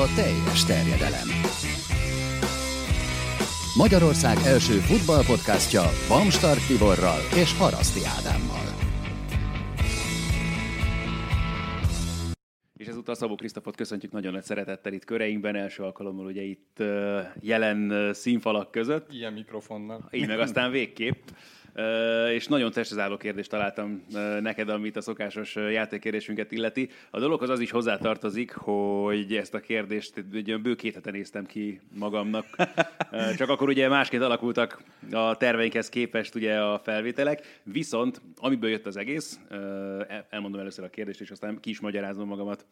a teljes terjedelem. Magyarország első futballpodcastja Bamstart Tiborral és Haraszti Ádámmal. És ezúttal Szabó Krisztofot köszöntjük nagyon nagy szeretettel itt köreinkben, első alkalommal ugye itt jelen színfalak között. Ilyen mikrofonnal. Így meg aztán végképp. És nagyon testhez kérdést találtam neked, amit a szokásos játékkérdésünket illeti. A dologhoz az is hozzátartozik, hogy ezt a kérdést egy bő két hete néztem ki magamnak. Csak akkor ugye másként alakultak a terveinkhez képest ugye a felvételek. Viszont amiből jött az egész, elmondom először a kérdést, és aztán ki is magyarázom magamat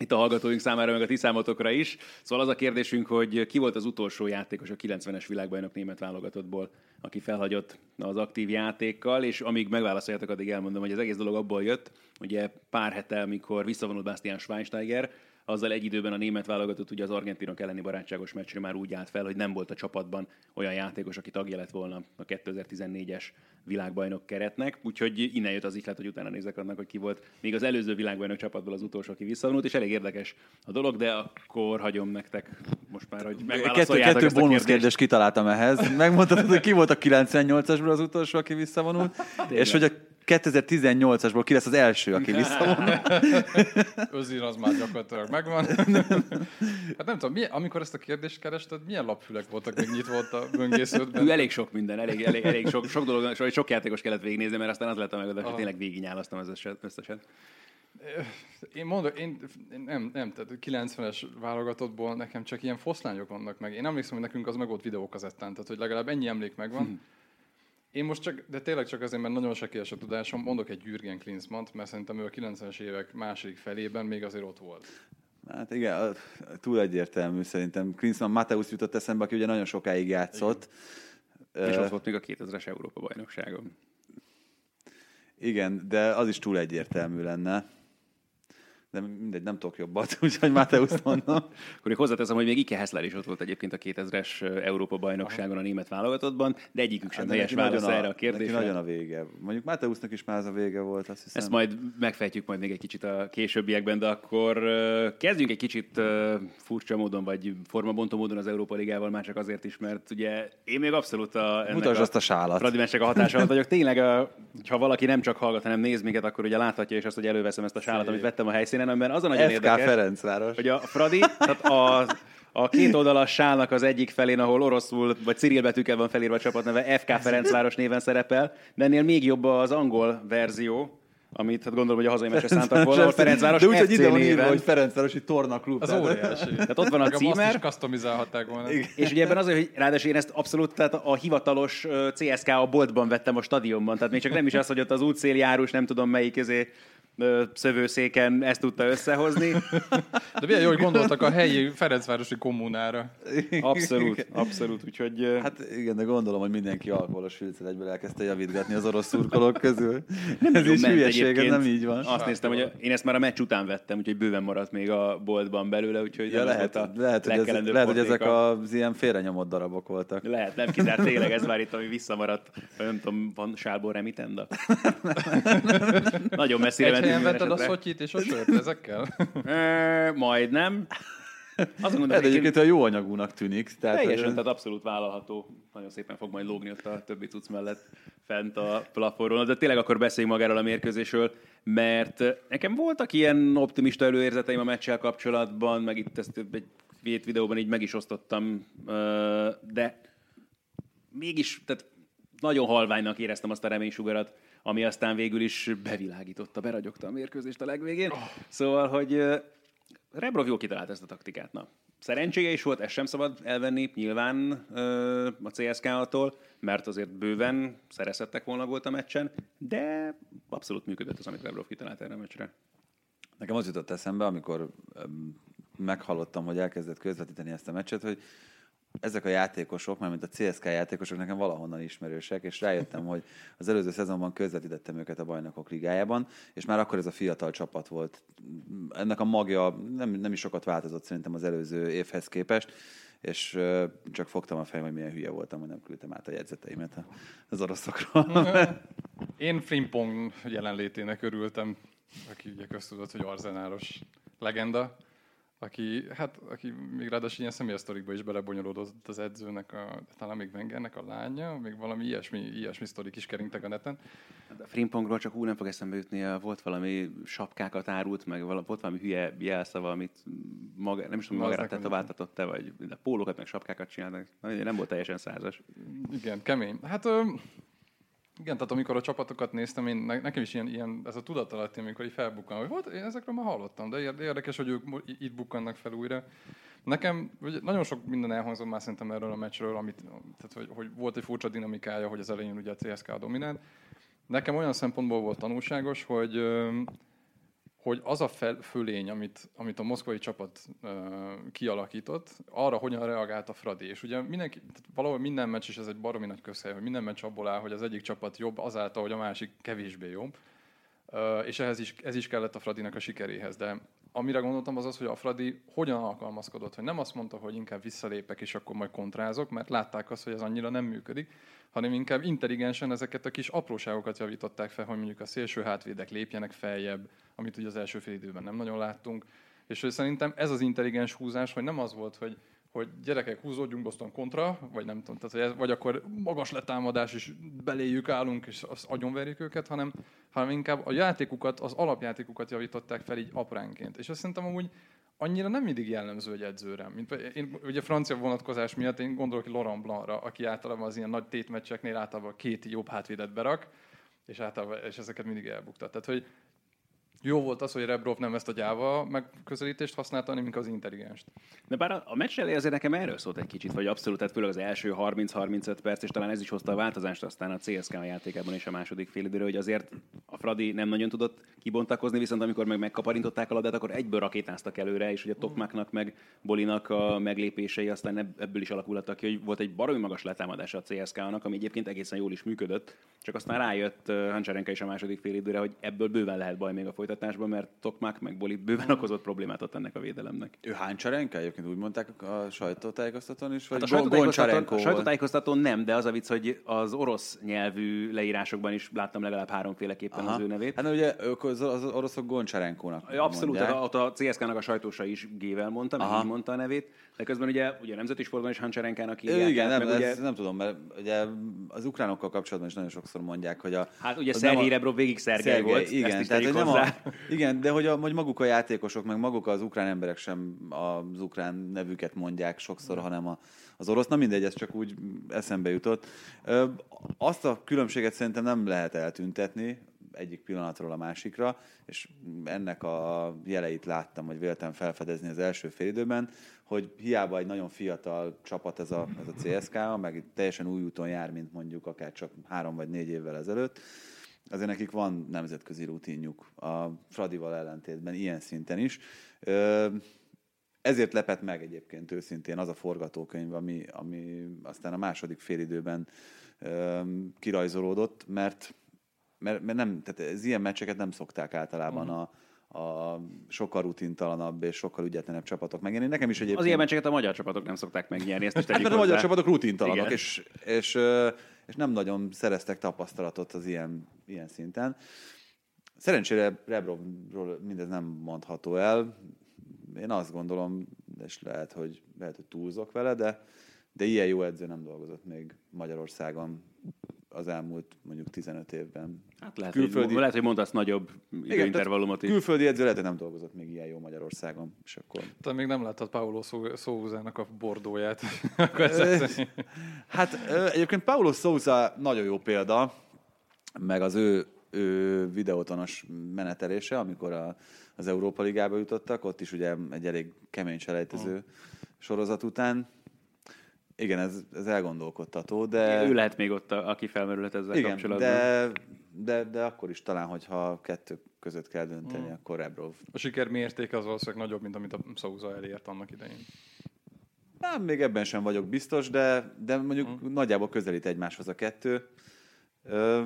itt a hallgatóink számára, meg a ti számotokra is. Szóval az a kérdésünk, hogy ki volt az utolsó játékos a 90-es világbajnok német válogatottból, aki felhagyott az aktív játékkal, és amíg megválaszoljátok, addig elmondom, hogy az egész dolog abból jött, ugye pár hete, amikor visszavonult Bastian Schweinsteiger, azzal egy időben a német válogatott ugye az argentinok elleni barátságos meccsre már úgy állt fel, hogy nem volt a csapatban olyan játékos, aki tagja lett volna a 2014-es világbajnok keretnek, úgyhogy innen jött az ihlet, hogy utána nézek annak, hogy ki volt még az előző világbajnok csapatból az utolsó, aki visszavonult, és elég érdekes a dolog, de akkor hagyom nektek most már, hogy megválaszoljátok Kettő, kettő bónusz kérdést. kitaláltam ehhez. Megmondhatod, hogy ki volt a 98-asból az utolsó, aki visszavonult, és hogy a 2018-asból ki lesz az első, aki visszavonul. Özil az már gyakorlatilag megvan. hát nem tudom, milyen, amikor ezt a kérdést kerested, milyen lapfülek voltak még nyitva volt a böngésződben? Elég sok minden, elég, elég, elég sok, sok dolog, sok, sok játékos kellett végignézni, mert aztán az lett a megoldás, hogy tényleg végignyálasztam az összeset. Én mondok, én, én nem, nem, tehát 90-es válogatottból nekem csak ilyen foszlányok vannak meg. Én emlékszem, hogy nekünk az meg volt videókazettán, tehát hogy legalább ennyi emlék megvan. Hmm én most csak, de tényleg csak azért, mert nagyon sekélyes a tudásom, mondok egy Jürgen Klinsmann, mert szerintem ő a 90-es évek második felében még azért ott volt. Hát igen, túl egyértelmű szerintem. Klinsmann Mateusz jutott eszembe, aki ugye nagyon sokáig játszott. Igen. És ott volt még a 2000-es Európa bajnokságon. Igen, de az is túl egyértelmű lenne de mindegy, nem tudok jobbat, úgyhogy Mateusz mondom. Akkor még hozzáteszem, hogy még Ike Hessler is ott volt egyébként a 2000-es Európa bajnokságon a német válogatottban, de egyikük sem hát, helyes válasz a, erre a kérdésre. nagyon a vége. Mondjuk Mateusznak is már az a vége volt, azt hiszem. Ezt majd megfejtjük majd még egy kicsit a későbbiekben, de akkor kezdjünk egy kicsit furcsa módon, vagy formabontó módon az Európa Ligával, már csak azért is, mert ugye én még abszolút a, Mutasd a, azt a sálat. a hatása alatt vagyok. Tényleg, ha valaki nem csak hallgat, hanem néz minket, akkor ugye láthatja, és azt, hogy előveszem ezt a sálat, amit vettem a helyszínen, amiben az a nagyon FK érdekes, Ferencváros. hogy a Fradi, tehát a, a két oldalas sálnak az egyik felén, ahol oroszul vagy Cyril betűkkel van felírva a csapatneve, FK Ferencváros néven szerepel, de ennél még jobb az angol verzió, amit hát gondolom, hogy a hazai meccsre szántak volna, ahol Ferencváros De úgy, hogy ide van írva, hogy Ferencvárosi Torna Klub. Az óriási. Tehát ott van a címer. Azt is customizálhatták volna. Igen. És ugye ebben az, hogy ráadásul én ezt abszolút, tehát a hivatalos CSK a boltban vettem a stadionban, tehát még csak nem is az, hogy ott az útszéljárós, nem tudom melyik közé szövőszéken ezt tudta összehozni. De milyen jó, hogy gondoltak a helyi Ferencvárosi kommunára. Abszolút, abszolút, úgyhogy... Hát igen, de gondolom, hogy mindenki alkoholos filcet egyből elkezdte javítgatni az orosz szurkolók közül. Nem ez is hülyeség, ez nem így van. Azt néztem, hogy én ezt már a meccs után vettem, úgyhogy bőven maradt még a boltban belőle, úgyhogy ja, lehet, a lehet, hogy ez, lehet, hogy ezek az ilyen félrenyomott darabok voltak. Lehet, nem kizárt tényleg ez már itt, ami visszamaradt. Nem tudom, van sálból remitenda? Nagyon messzire helyen vetted a szotyit és a sört ezekkel? e, majdnem. Azon gondolom, egyébként a jó anyagúnak tűnik. Tehát teljesen, tehát abszolút vállalható. Nagyon szépen fog majd lógni ott a többi cucc mellett fent a plafonról. De tényleg akkor beszéljünk magáról a mérkőzésről, mert nekem voltak ilyen optimista előérzeteim a meccsel kapcsolatban, meg itt ezt egy két videóban így meg is osztottam, de mégis, tehát nagyon halványnak éreztem azt a reménysugarat, ami aztán végül is bevilágította, beragyogta a mérkőzést a legvégén. Oh. Szóval, hogy Rebrov jó kitalált ezt a taktikát. Na, szerencséje is volt, ezt sem szabad elvenni nyilván a CSK-tól, mert azért bőven szerezhettek volna volt a meccsen, de abszolút működött az, amit Rebrov kitalált erre a meccsre. Nekem az jutott eszembe, amikor meghallottam, hogy elkezdett közvetíteni ezt a meccset, hogy ezek a játékosok, mint a CSK játékosok nekem valahonnan ismerősek, és rájöttem, hogy az előző szezonban közvetítettem őket a bajnokok ligájában, és már akkor ez a fiatal csapat volt. Ennek a magja nem, nem is sokat változott szerintem az előző évhez képest, és csak fogtam a fejem, hogy milyen hülye voltam, hogy nem küldtem át a jegyzeteimet az oroszokról. Én Frimpong jelenlétének örültem, aki ugye köztudott, hogy arzenáros legenda aki, hát, aki még ráadásul ilyen személyes sztorikba is belebonyolódott az edzőnek, a, talán még Wengernek a lánya, még valami ilyesmi, ilyesmi sztorik is keringtek a neten. A Frimpongról csak úgy nem fog eszembe jutni, volt valami sapkákat árult, meg volt valami hülye jelszava, amit maga, nem is tudom, magára tetováltatott-e, vagy de pólókat, meg sapkákat csináltak. Nem volt teljesen százas. Igen, kemény. Hát igen, tehát amikor a csapatokat néztem, én, nekem is ilyen, ilyen ez a tudatalatti, amikor így felbukkan, hogy volt, én ezekről már hallottam, de érdekes, hogy ők itt bukkannak fel újra. Nekem ugye, nagyon sok minden elhangzott már szerintem erről a meccsről, amit, tehát, hogy, hogy, volt egy furcsa dinamikája, hogy az elején ugye a CSK dominált. Nekem olyan szempontból volt tanulságos, hogy hogy az a fel, fölény, amit, amit a moszkvai csapat uh, kialakított, arra hogyan reagált a Fradi. És ugye mindenki, valahol minden meccs, és ez egy baromi nagy közhely, hogy minden meccs abból áll, hogy az egyik csapat jobb azáltal, hogy a másik kevésbé jobb. Uh, és ehhez is, ez is kellett a Fradinak a sikeréhez. De amire gondoltam az az, hogy a Fradi hogyan alkalmazkodott, hogy nem azt mondta, hogy inkább visszalépek, és akkor majd kontrázok, mert látták azt, hogy ez annyira nem működik, hanem inkább intelligensen ezeket a kis apróságokat javították fel, hogy mondjuk a szélső hátvédek lépjenek feljebb, amit ugye az első fél időben nem nagyon láttunk. És hogy szerintem ez az intelligens húzás, hogy nem az volt, hogy hogy gyerekek, húzódjunk Boston kontra, vagy nem tudom, tehát, vagy akkor magas letámadás, és beléjük állunk, és azt agyonverjük őket, hanem, hanem inkább a játékukat, az alapjátékukat javították fel így apránként. És azt szerintem amúgy annyira nem mindig jellemző egy edzőre. Mint, én ugye francia vonatkozás miatt én gondolok Laurent Blancra, aki általában az ilyen nagy tétmeccseknél általában két jobb hátvédet berak, és, általában, és ezeket mindig elbukta. Tehát, hogy jó volt az, hogy Rebrov nem ezt a gyáva megközelítést használta, hanem az intelligens. De bár a, a meccs elé azért nekem erről szólt egy kicsit, vagy abszolút, tehát főleg az első 30-35 perc, és talán ez is hozta a változást aztán a CSK a játékában és a második fél időre, hogy azért a Fradi nem nagyon tudott kibontakozni, viszont amikor meg megkaparintották a labdát, akkor egyből rakétáztak előre, és ugye Tokmaknak meg Bolinak a meglépései aztán ebből is alakultak ki, hogy volt egy baromi magas letámadása a CSK-nak, ami egyébként egészen jól is működött, csak aztán rájött Hancsarenka is a második fél időre, hogy ebből bőven lehet baj még a folytatásban, mert Tokmak meg Bolit bőven okozott problémát ott ennek a védelemnek. Ő Háncsarenka egyébként úgy mondták a sajtótájékoztatón is, vagy hát a sajtótájékoztatón, a sajtótájékoztatón nem, de az a vicc, hogy az orosz nyelvű leírásokban is láttam legalább háromféleképpen Aha. az ő nevét. Hát ugye ők az, az oroszok Goncsarenkónak Abszolút, tehát ott a CSK-nak a sajtósa is G-vel mondta, meg így mondta a nevét, de közben ugye, ugye a nemzeti sportban is Hancsarenkának írják. Igen, nem, meg ugye... nem tudom, mert ugye az ukránokkal kapcsolatban is nagyon sokszor mondják, hogy a... Hát ugye Szerhíj Rebrov végig Szergej volt, igen, ezt is tehát, hogy nem a, igen, de hogy, a, hogy maguk a játékosok, meg maguk az ukrán emberek sem az ukrán nevüket mondják sokszor, hanem a, az orosz. Na mindegy, ez csak úgy eszembe jutott. Azt a különbséget szerintem nem lehet eltüntetni egyik pillanatról a másikra, és ennek a jeleit láttam, hogy véltem felfedezni az első félidőben, hogy hiába egy nagyon fiatal csapat ez a, ez a CSK, meg teljesen új úton jár, mint mondjuk akár csak három vagy négy évvel ezelőtt, azért nekik van nemzetközi rutinjuk a Fradival ellentétben ilyen szinten is. Ezért lepett meg egyébként őszintén az a forgatókönyv, ami, ami aztán a második félidőben kirajzolódott, mert, mert, mert nem, tehát ez ilyen meccseket nem szokták általában uh-huh. a, a sokkal rutintalanabb és sokkal ügyetlenebb csapatok megnyerni. Nekem is egyébként... Az ilyen meccseket a magyar csapatok nem szokták megnyerni, ezt is hát, a magyar csapatok rutintalanak, és, és, és, nem nagyon szereztek tapasztalatot az ilyen, ilyen szinten. Szerencsére Rebrovról mindez nem mondható el. Én azt gondolom, és lehet, hogy, lehet, hogy túlzok vele, de, de ilyen jó edző nem dolgozott még Magyarországon az elmúlt mondjuk 15 évben. Hát lehet, külföldi... hogy, lehet, hogy mondasz nagyobb időintervallumot is. Külföldi edző lehet, hogy nem dolgozott még ilyen jó Magyarországon. És akkor... Te még nem láttad Paulo Souza-nak a bordóját. hát egyébként Paulo Souza nagyon jó példa, meg az ő, ő videótonos menetelése, amikor a, az Európa Ligába jutottak, ott is ugye egy elég kemény selejtező sorozat után igen, ez, ez elgondolkodtató, de... Ő lehet még ott, a, aki felmerülhet ezzel Igen, kapcsolatban. De, de, de akkor is talán, hogyha kettő között kell dönteni, mm. akkor Rebrov. A siker mértéke az valószínűleg nagyobb, mint amit a Sousa elért annak idején. Nem, még ebben sem vagyok biztos, de, de mondjuk mm. nagyjából közelít egymáshoz a kettő. Ö,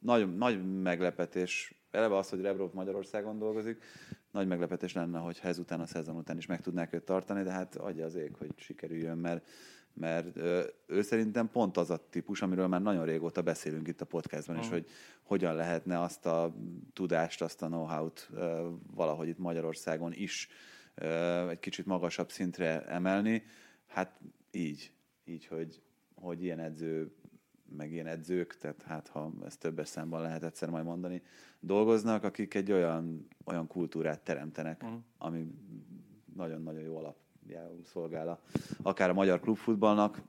nagy, nagy meglepetés, eleve az, hogy Rebrov Magyarországon dolgozik, nagy meglepetés lenne, hogyha ezután a szezon után is meg tudnák őt tartani, de hát adja az ég, hogy sikerüljön, mert mert ő szerintem pont az a típus, amiről már nagyon régóta beszélünk itt a podcastban, és hogy hogyan lehetne azt a tudást, azt a know-how-t valahogy itt Magyarországon is egy kicsit magasabb szintre emelni. Hát így, így, hogy, hogy ilyen edző, meg ilyen edzők, tehát hát ha ezt többes számban lehet egyszer majd mondani, dolgoznak, akik egy olyan, olyan kultúrát teremtenek, uh-huh. ami nagyon-nagyon jó alapjául szolgál a, akár a magyar klubfutballnak,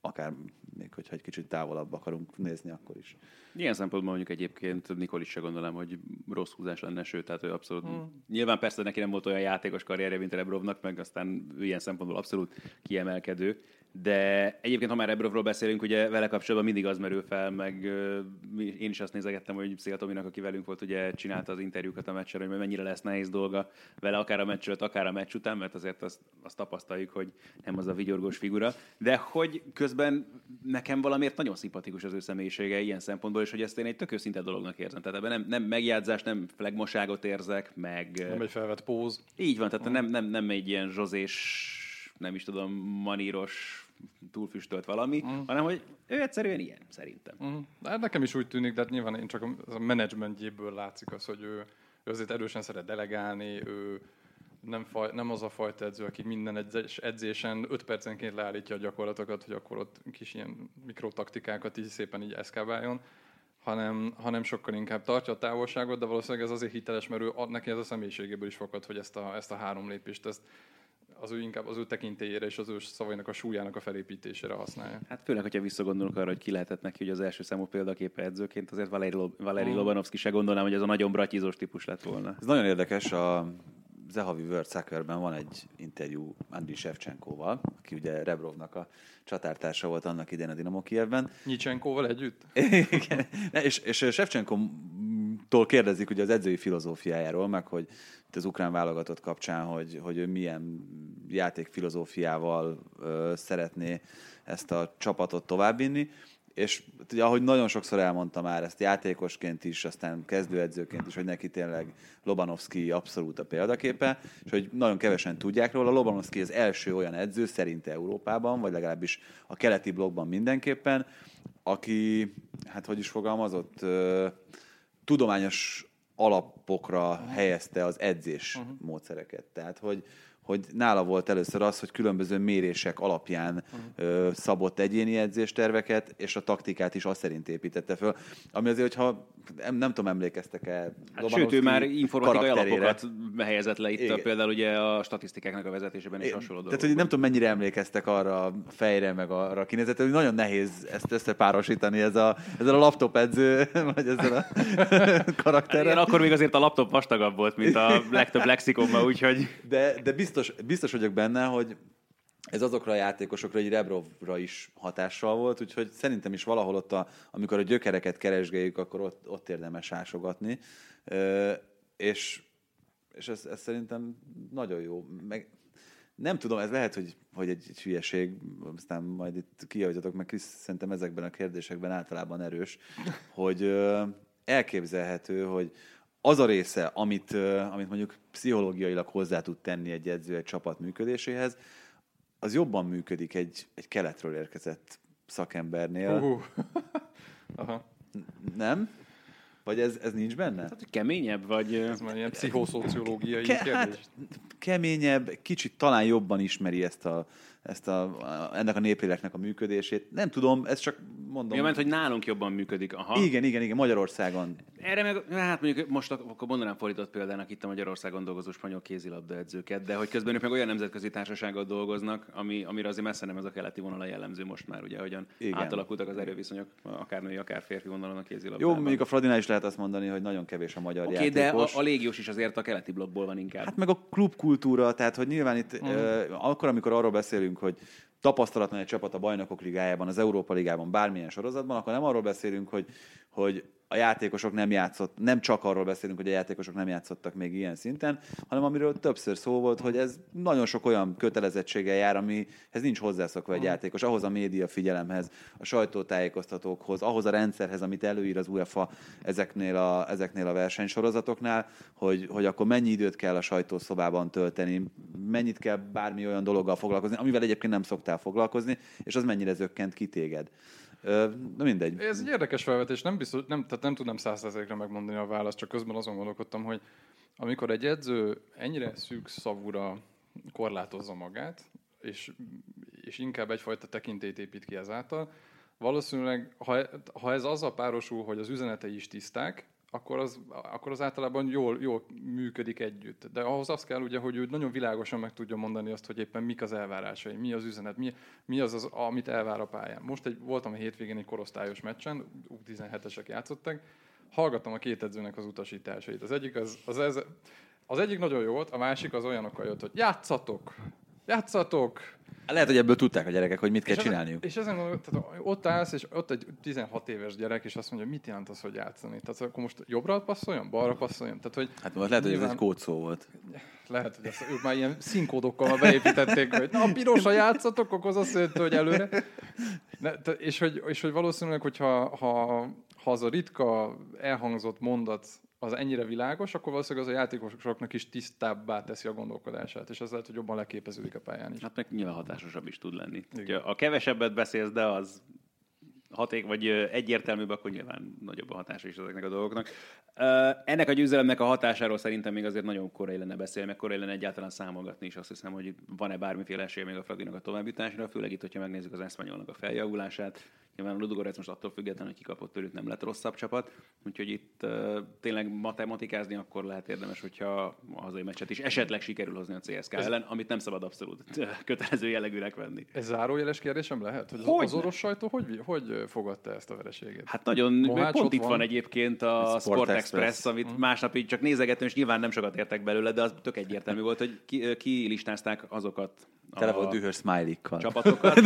akár még hogyha egy kicsit távolabb akarunk nézni, akkor is. Ilyen szempontból mondjuk egyébként Nikol is se gondolom, hogy rossz húzás lenne, sőt, tehát ő abszolút... Hmm. Nyilván persze neki nem volt olyan játékos karrierje, mint Rebrovnak, meg aztán ilyen szempontból abszolút kiemelkedő, de egyébként, ha már Ebrovról beszélünk, ugye vele kapcsolatban mindig az merül fel, meg én is azt nézegettem, hogy Szél Tominak, aki velünk volt, ugye csinálta az interjúkat a meccsre, hogy mennyire lesz nehéz dolga vele, akár a meccs akár a meccs után, mert azért azt, azt tapasztaljuk, hogy nem az a vigyorgós figura. De hogy közben nekem valamiért nagyon szimpatikus az ő személyisége ilyen szempontból, és hogy ezt én egy tök őszinte dolognak érzem. Tehát ebben nem, nem megjátszás, nem flegmoságot érzek, meg... Nem egy felvett póz. Így van, tehát nem, nem, nem egy ilyen zsozés nem is tudom, maníros túlfüstölt valami, uh-huh. hanem hogy ő egyszerűen ilyen, szerintem. Uh-huh. De hát nekem is úgy tűnik, de hát nyilván én csak a, menedzsmentjéből látszik az, hogy ő, ő azért erősen szeret delegálni, ő nem, faj, nem az a fajta edző, aki minden edzés, edzésen 5 percenként leállítja a gyakorlatokat, hogy akkor ott kis ilyen mikrotaktikákat így szépen így eszkábáljon, hanem, hanem sokkal inkább tartja a távolságot, de valószínűleg ez azért hiteles, mert ő, neki ez a személyiségéből is fakad, hogy ezt a, ezt a három lépést, ezt, az ő inkább az ő tekintélyére és az ő szavainak a súlyának a felépítésére használja. Hát főleg, hogyha visszagondolunk arra, hogy ki lehetett neki, hogy az első számú példaképe edzőként, azért Valeri, Valeri mm. Lobanovski se gondolnám, hogy ez a nagyon bratyizós típus lett volna. Ez nagyon érdekes, a Zehavi World Soccerben van egy interjú Andriy Shevchenkoval, aki ugye Rebrovnak a csatártársa volt annak idején a Dinamo Kievben. Nyicsenkóval együtt? Igen. És, és Shevchenko-tól kérdezik ugye az edzői filozófiájáról, meg hogy az ukrán válogatott kapcsán, hogy, hogy ő milyen játékfilozófiával ö, szeretné ezt a csapatot továbbvinni és ugye, ahogy nagyon sokszor elmondtam már ezt játékosként is, aztán kezdőedzőként is, hogy neki tényleg Lobanovski abszolút a példaképe, és hogy nagyon kevesen tudják róla. Lobanovski az első olyan edző szerinte Európában, vagy legalábbis a keleti blogban mindenképpen, aki, hát hogy is fogalmazott, tudományos alapokra helyezte az edzés uh-huh. módszereket. Tehát, hogy, hogy nála volt először az, hogy különböző mérések alapján uh-huh. ö, szabott egyéni edzésterveket, és a taktikát is azt szerint építette föl. Ami azért, hogyha nem, nem tudom, emlékeztek-e hát Sőt, ő már informatikai alapokat helyezett le itt, Igen. például ugye a statisztikáknak a vezetésében is hasonló Tehát, hogy nem tudom, mennyire emlékeztek arra a fejre, meg arra a kinézetre, hogy nagyon nehéz ezt összepárosítani ez a, ezzel a laptop edző, vagy ezzel a karakterrel. Én akkor még azért a laptop vastagabb volt, mint a legtöbb lexikonban, úgyhogy... De, de biztos, biztos vagyok benne, hogy ez azokra a játékosokra, egy Rebrovra is hatással volt, úgyhogy szerintem is valahol ott, a, amikor a gyökereket keresgéljük, akkor ott, ott érdemes ásogatni. Ö, és és ez, ez szerintem nagyon jó. Meg nem tudom, ez lehet, hogy, hogy egy, egy hülyeség, aztán majd itt kijavíthatok, meg Krisz szerintem ezekben a kérdésekben általában erős, hogy ö, elképzelhető, hogy az a része, amit, amit mondjuk pszichológiailag hozzá tud tenni egy edző egy csapat működéséhez, az jobban működik egy, egy keletről érkezett szakembernél. Uh. Aha. Nem? Vagy ez, ez nincs benne? Hát, keményebb, vagy... Ez már ilyen pszichoszociológiai Ke- kérdés. Hát, keményebb, kicsit talán jobban ismeri ezt a, ezt a, ennek a népléleknek a működését. Nem tudom, ez csak mondom. Ja, mert hogy nálunk jobban működik. Aha. Igen, igen, igen, Magyarországon. Erre meg, hát mondjuk most akkor mondanám fordított példának itt a Magyarországon dolgozó spanyol kézilabda edzőket, de hogy közben ők meg olyan nemzetközi társasággal dolgoznak, ami, amire azért messze nem ez a keleti vonal a jellemző most már, ugye, hogyan igen. átalakultak az erőviszonyok, akár női, akár férfi vonalon a kézilabdában. Jó, mondjuk a Fradinál is lehet azt mondani, hogy nagyon kevés a magyar okay, játékos. de a, a légiós is azért a keleti blokkból van inkább. Hát meg a klubkultúra, tehát hogy nyilván itt hmm. uh, akkor, amikor arról beszélünk, hogy tapasztalatlan egy csapat a bajnokok ligájában, az Európa ligában, bármilyen sorozatban, akkor nem arról beszélünk, hogy, hogy a játékosok nem játszott, nem csak arról beszélünk, hogy a játékosok nem játszottak még ilyen szinten, hanem amiről többször szó volt, hogy ez nagyon sok olyan kötelezettséggel jár, amihez nincs hozzászokva egy játékos, ahhoz a média figyelemhez, a sajtótájékoztatókhoz, ahhoz a rendszerhez, amit előír az UEFA ezeknél a, ezeknél a versenysorozatoknál, hogy, hogy akkor mennyi időt kell a sajtószobában tölteni, mennyit kell bármi olyan dologgal foglalkozni, amivel egyébként nem szoktál foglalkozni, és az mennyire zökkent ki téged. Na mindegy. Ez egy érdekes felvetés, nem, biztos, nem, tehát nem tudnám százszerzékre megmondani a választ, csak közben azon gondolkodtam, hogy amikor egy edző ennyire szűk szavúra korlátozza magát, és, és inkább egyfajta tekintélyt épít ki ezáltal, valószínűleg, ha, ha ez azzal párosul, hogy az üzenetei is tiszták, akkor az, akkor az általában jól, jól működik együtt. De ahhoz az kell, ugye, hogy ő nagyon világosan meg tudja mondani azt, hogy éppen mik az elvárásai, mi az üzenet, mi, mi az, az, amit elvár a pályán. Most egy, voltam a hétvégén egy korosztályos meccsen, U17-esek játszottak, hallgattam a két edzőnek az utasításait. Az egyik, az, az, az, az egyik nagyon jó volt, a másik az olyanokkal jött, hogy játszatok, játszatok, lehet, hogy ebből tudták a gyerekek, hogy mit kell és csinálniuk. Ezen, és ezen tehát ott állsz, és ott egy 16 éves gyerek, és azt mondja, mit jelent az, hogy játszani? Tehát akkor most jobbra passzoljon, balra passzoljon? Tehát, hogy hát most lehet, hogy ez egy kódszó volt. Lehet, hogy ezt, ők már ilyen színkódokkal beépítették, hogy na, pirosra játszatok, akkor az azt jelenti, hogy előre. Ne, te, és, hogy, és hogy valószínűleg, hogyha ha, ha az a ritka elhangzott mondat az ennyire világos, akkor valószínűleg az a játékosoknak is tisztábbá teszi a gondolkodását, és lehet, hogy jobban leképeződik a pályán is. Hát meg nyilván hatásosabb is tud lenni. Igen. A kevesebbet beszélsz, de az haték, vagy egyértelműbb, akkor nyilván nagyobb a hatása is ezeknek a dolgoknak. Ennek a győzelemnek a hatásáról szerintem még azért nagyon korai lenne beszélni, meg korai lenne egyáltalán számolgatni is. Azt hiszem, hogy van-e bármiféle esély még a Fradinak a továbbításra, főleg itt, hogyha megnézzük az Eszpanyolnak a feljavulását. Nyilván a Ludogorec most attól függetlenül, hogy kikapott tőlük, nem lett rosszabb csapat. Úgyhogy itt uh, tényleg matematikázni akkor lehet érdemes, hogyha a hazai meccset is esetleg sikerül hozni a CSK Ez... ellen, amit nem szabad abszolút kötelező jellegűnek venni. Ez zárójeles kérdésem lehet? Hogy, hogy az, az orosz sajtó hogy, hogy fogadta ezt a vereséget? Hát nagyon, Mohács pont itt van. van egyébként a Sport, Express, Express amit mm. másnap így csak nézegettem, és nyilván nem sokat értek belőle, de az tök egyértelmű volt, hogy ki, ki listázták azokat Tele volt dühös smiley-kkal. Csapatokat.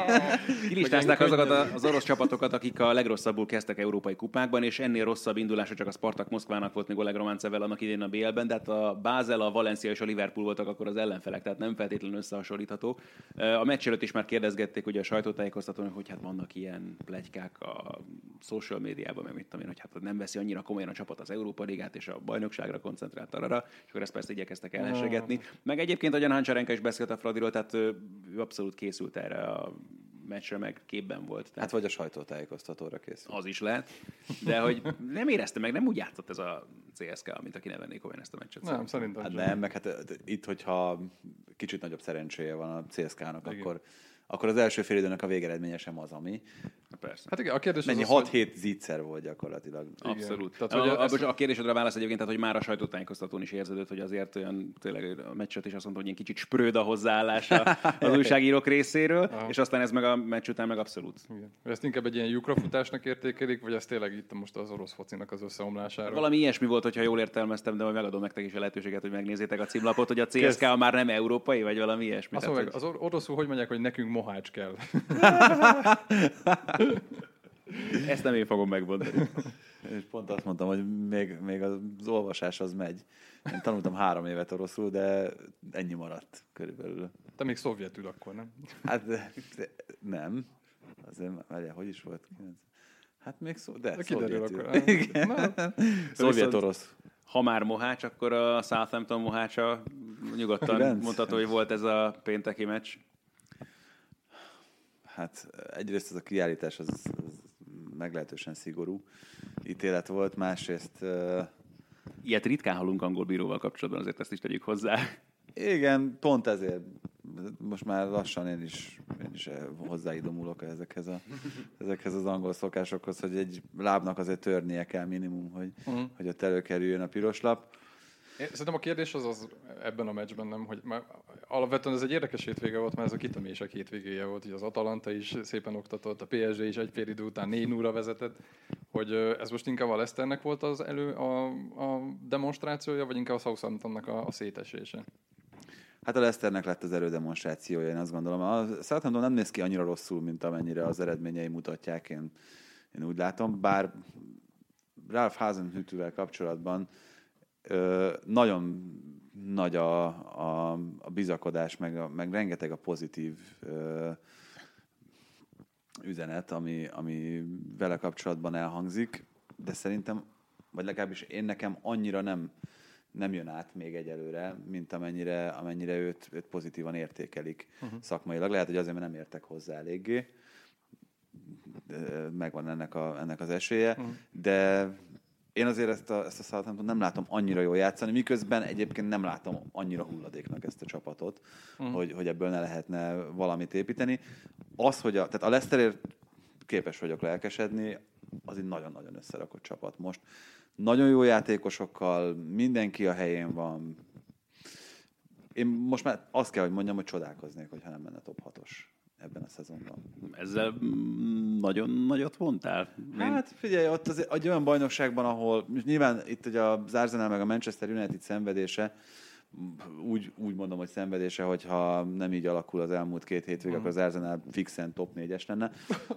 Kilistázták azokat az orosz csapatokat, akik a legrosszabbul kezdtek európai kupákban, és ennél rosszabb indulása csak a Spartak Moszkvának volt még Oleg Románcevel annak idén a BL-ben, de hát a Basel, a Valencia és a Liverpool voltak akkor az ellenfelek, tehát nem feltétlenül összehasonlítható. A meccs előtt is már kérdezgették ugye a sajtótájékoztatón, hogy hát vannak ilyen plegykák a social médiában, meg mit tudom én, hogy hát nem veszi annyira komolyan a csapat az Európa Ligát és a bajnokságra koncentrált arra, és akkor ezt persze igyekeztek ellensegetni. Meg egyébként, ahogyan Hancsarenka is beszélt a Fradiról, tehát ő abszolút készült erre a meccsre, meg képben volt. Tehát hát vagy a sajtótájékoztatóra készült. Az is lehet. De hogy nem érezte meg, nem úgy játszott ez a CSK, mint aki ne vennék olyan ezt a meccset. Nem, szerintem. Hát nem, meg hát itt, hogyha kicsit nagyobb szerencséje van a CSK-nak, akkor akkor az első fél időnek a végeredménye sem az, ami. Persze. Hát igen, a kérdés Mennyi 6 hét hogy... zicser volt gyakorlatilag. Abszolút. Tehát, hogy a, ezt... a kérdésedre válasz egyébként, tehát, hogy már a sajtótájékoztatón is érződött, hogy azért olyan tényleg a meccset is azt mondta, hogy ilyen kicsit sprőd a hozzáállása az újságírók részéről, Aha. és aztán ez meg a meccs után meg abszolút. Igen. Ezt inkább egy ilyen lyukrafutásnak értékelik, vagy ez tényleg itt most az orosz focinak az összeomlására? Valami ilyesmi volt, hogyha jól értelmeztem, de majd megadom nektek is a lehetőséget, hogy megnézzétek a címlapot, hogy a CSK már nem európai, vagy valami ilyesmi. Azt mondják, az oroszul hogy mondják, hogy nekünk mohács kell. Ezt nem én fogom megmondani. És pont azt mondtam, hogy még, még az olvasás az megy. Én tanultam három évet oroszul, de ennyi maradt körülbelül. Te még szovjetül akkor, nem? Hát de, de, nem. Azért, várjál, hogy is volt? Hát még szó, de, de szovjetül. Akkor. Igen. Szovjet-orosz. Ha már Mohács, akkor a Southampton Mohácsa nyugodtan mondható, hogy volt ez a pénteki meccs. Hát egyrészt ez a kiállítás az, az meglehetősen szigorú ítélet volt, másrészt... Uh... Ilyet ritkán hallunk angol bíróval kapcsolatban, azért ezt is tegyük hozzá. Igen, pont ezért most már lassan én is, én is hozzáidomulok ezekhez, a, ezekhez az angol szokásokhoz, hogy egy lábnak azért törnie kell minimum, hogy, uh-huh. hogy ott előkerüljön a piros lap. Én, szerintem a kérdés az az ebben a meccsben nem, hogy már alapvetően ez egy érdekes hétvége volt, mert ez a kitömések hétvégéje volt, hogy az Atalanta is szépen oktatott, a PSG is egy fél idő után 4 0 vezetett, hogy ez most inkább a Leicesternek volt az elő a, a demonstrációja, vagy inkább a Southamptonnak a, a szétesése? Hát a Leicesternek lett az erődemonstrációja, én azt gondolom. A Southampton nem néz ki annyira rosszul, mint amennyire az eredményei mutatják, én, én úgy látom, bár Ralph Hasenhüttővel kapcsolatban ö, nagyon nagy a, a, a bizakodás, meg, a, meg rengeteg a pozitív ö, üzenet, ami, ami vele kapcsolatban elhangzik, de szerintem, vagy legalábbis én nekem annyira nem, nem jön át még egyelőre, mint amennyire, amennyire őt, őt pozitívan értékelik uh-huh. szakmailag. Lehet, hogy azért, mert nem értek hozzá eléggé, megvan ennek, a, ennek az esélye, uh-huh. de én azért ezt a, ezt a Southampton nem látom annyira jól játszani, miközben egyébként nem látom annyira hulladéknak ezt a csapatot, uh-huh. hogy, hogy ebből ne lehetne valamit építeni. Az, hogy a, tehát a Leicesterért képes vagyok lelkesedni, az egy nagyon-nagyon összerakott csapat most. Nagyon jó játékosokkal, mindenki a helyén van. Én most már azt kell, hogy mondjam, hogy csodálkoznék, hogyha nem menne top 6-os ebben a szezonban. Ezzel mm, nagyon nagyot mondtál? Hát figyelj, ott az egy olyan bajnokságban, ahol nyilván itt ugye az Arsenal meg a Manchester United szenvedése, úgy, úgy mondom, hogy szenvedése, hogyha nem így alakul az elmúlt két hétvég, akkor az Arsenal fixen top 4-es lenne.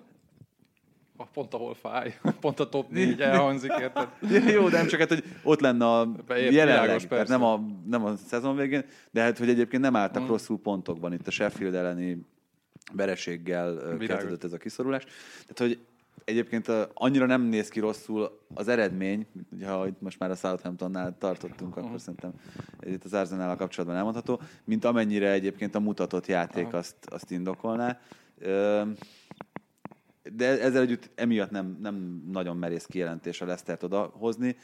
Pont ahol fáj, pont a top 4 elhangzik, érted? Jó, de nem csak hát, hogy ott lenne a Beér- jelenleg, tehát nem a, nem a szezon végén, de hát, hogy egyébként nem álltak Mm. rosszul pontokban itt a Sheffield elleni vereséggel kezdődött ez a kiszorulás. Tehát, hogy egyébként annyira nem néz ki rosszul az eredmény, ha itt most már a Southamptonnál tartottunk, akkor szerintem ez itt az arsenal kapcsolatban elmondható, mint amennyire egyébként a mutatott játék azt, azt indokolná. De ezzel együtt emiatt nem, nem nagyon merész kijelentés a Lesztert odahozni,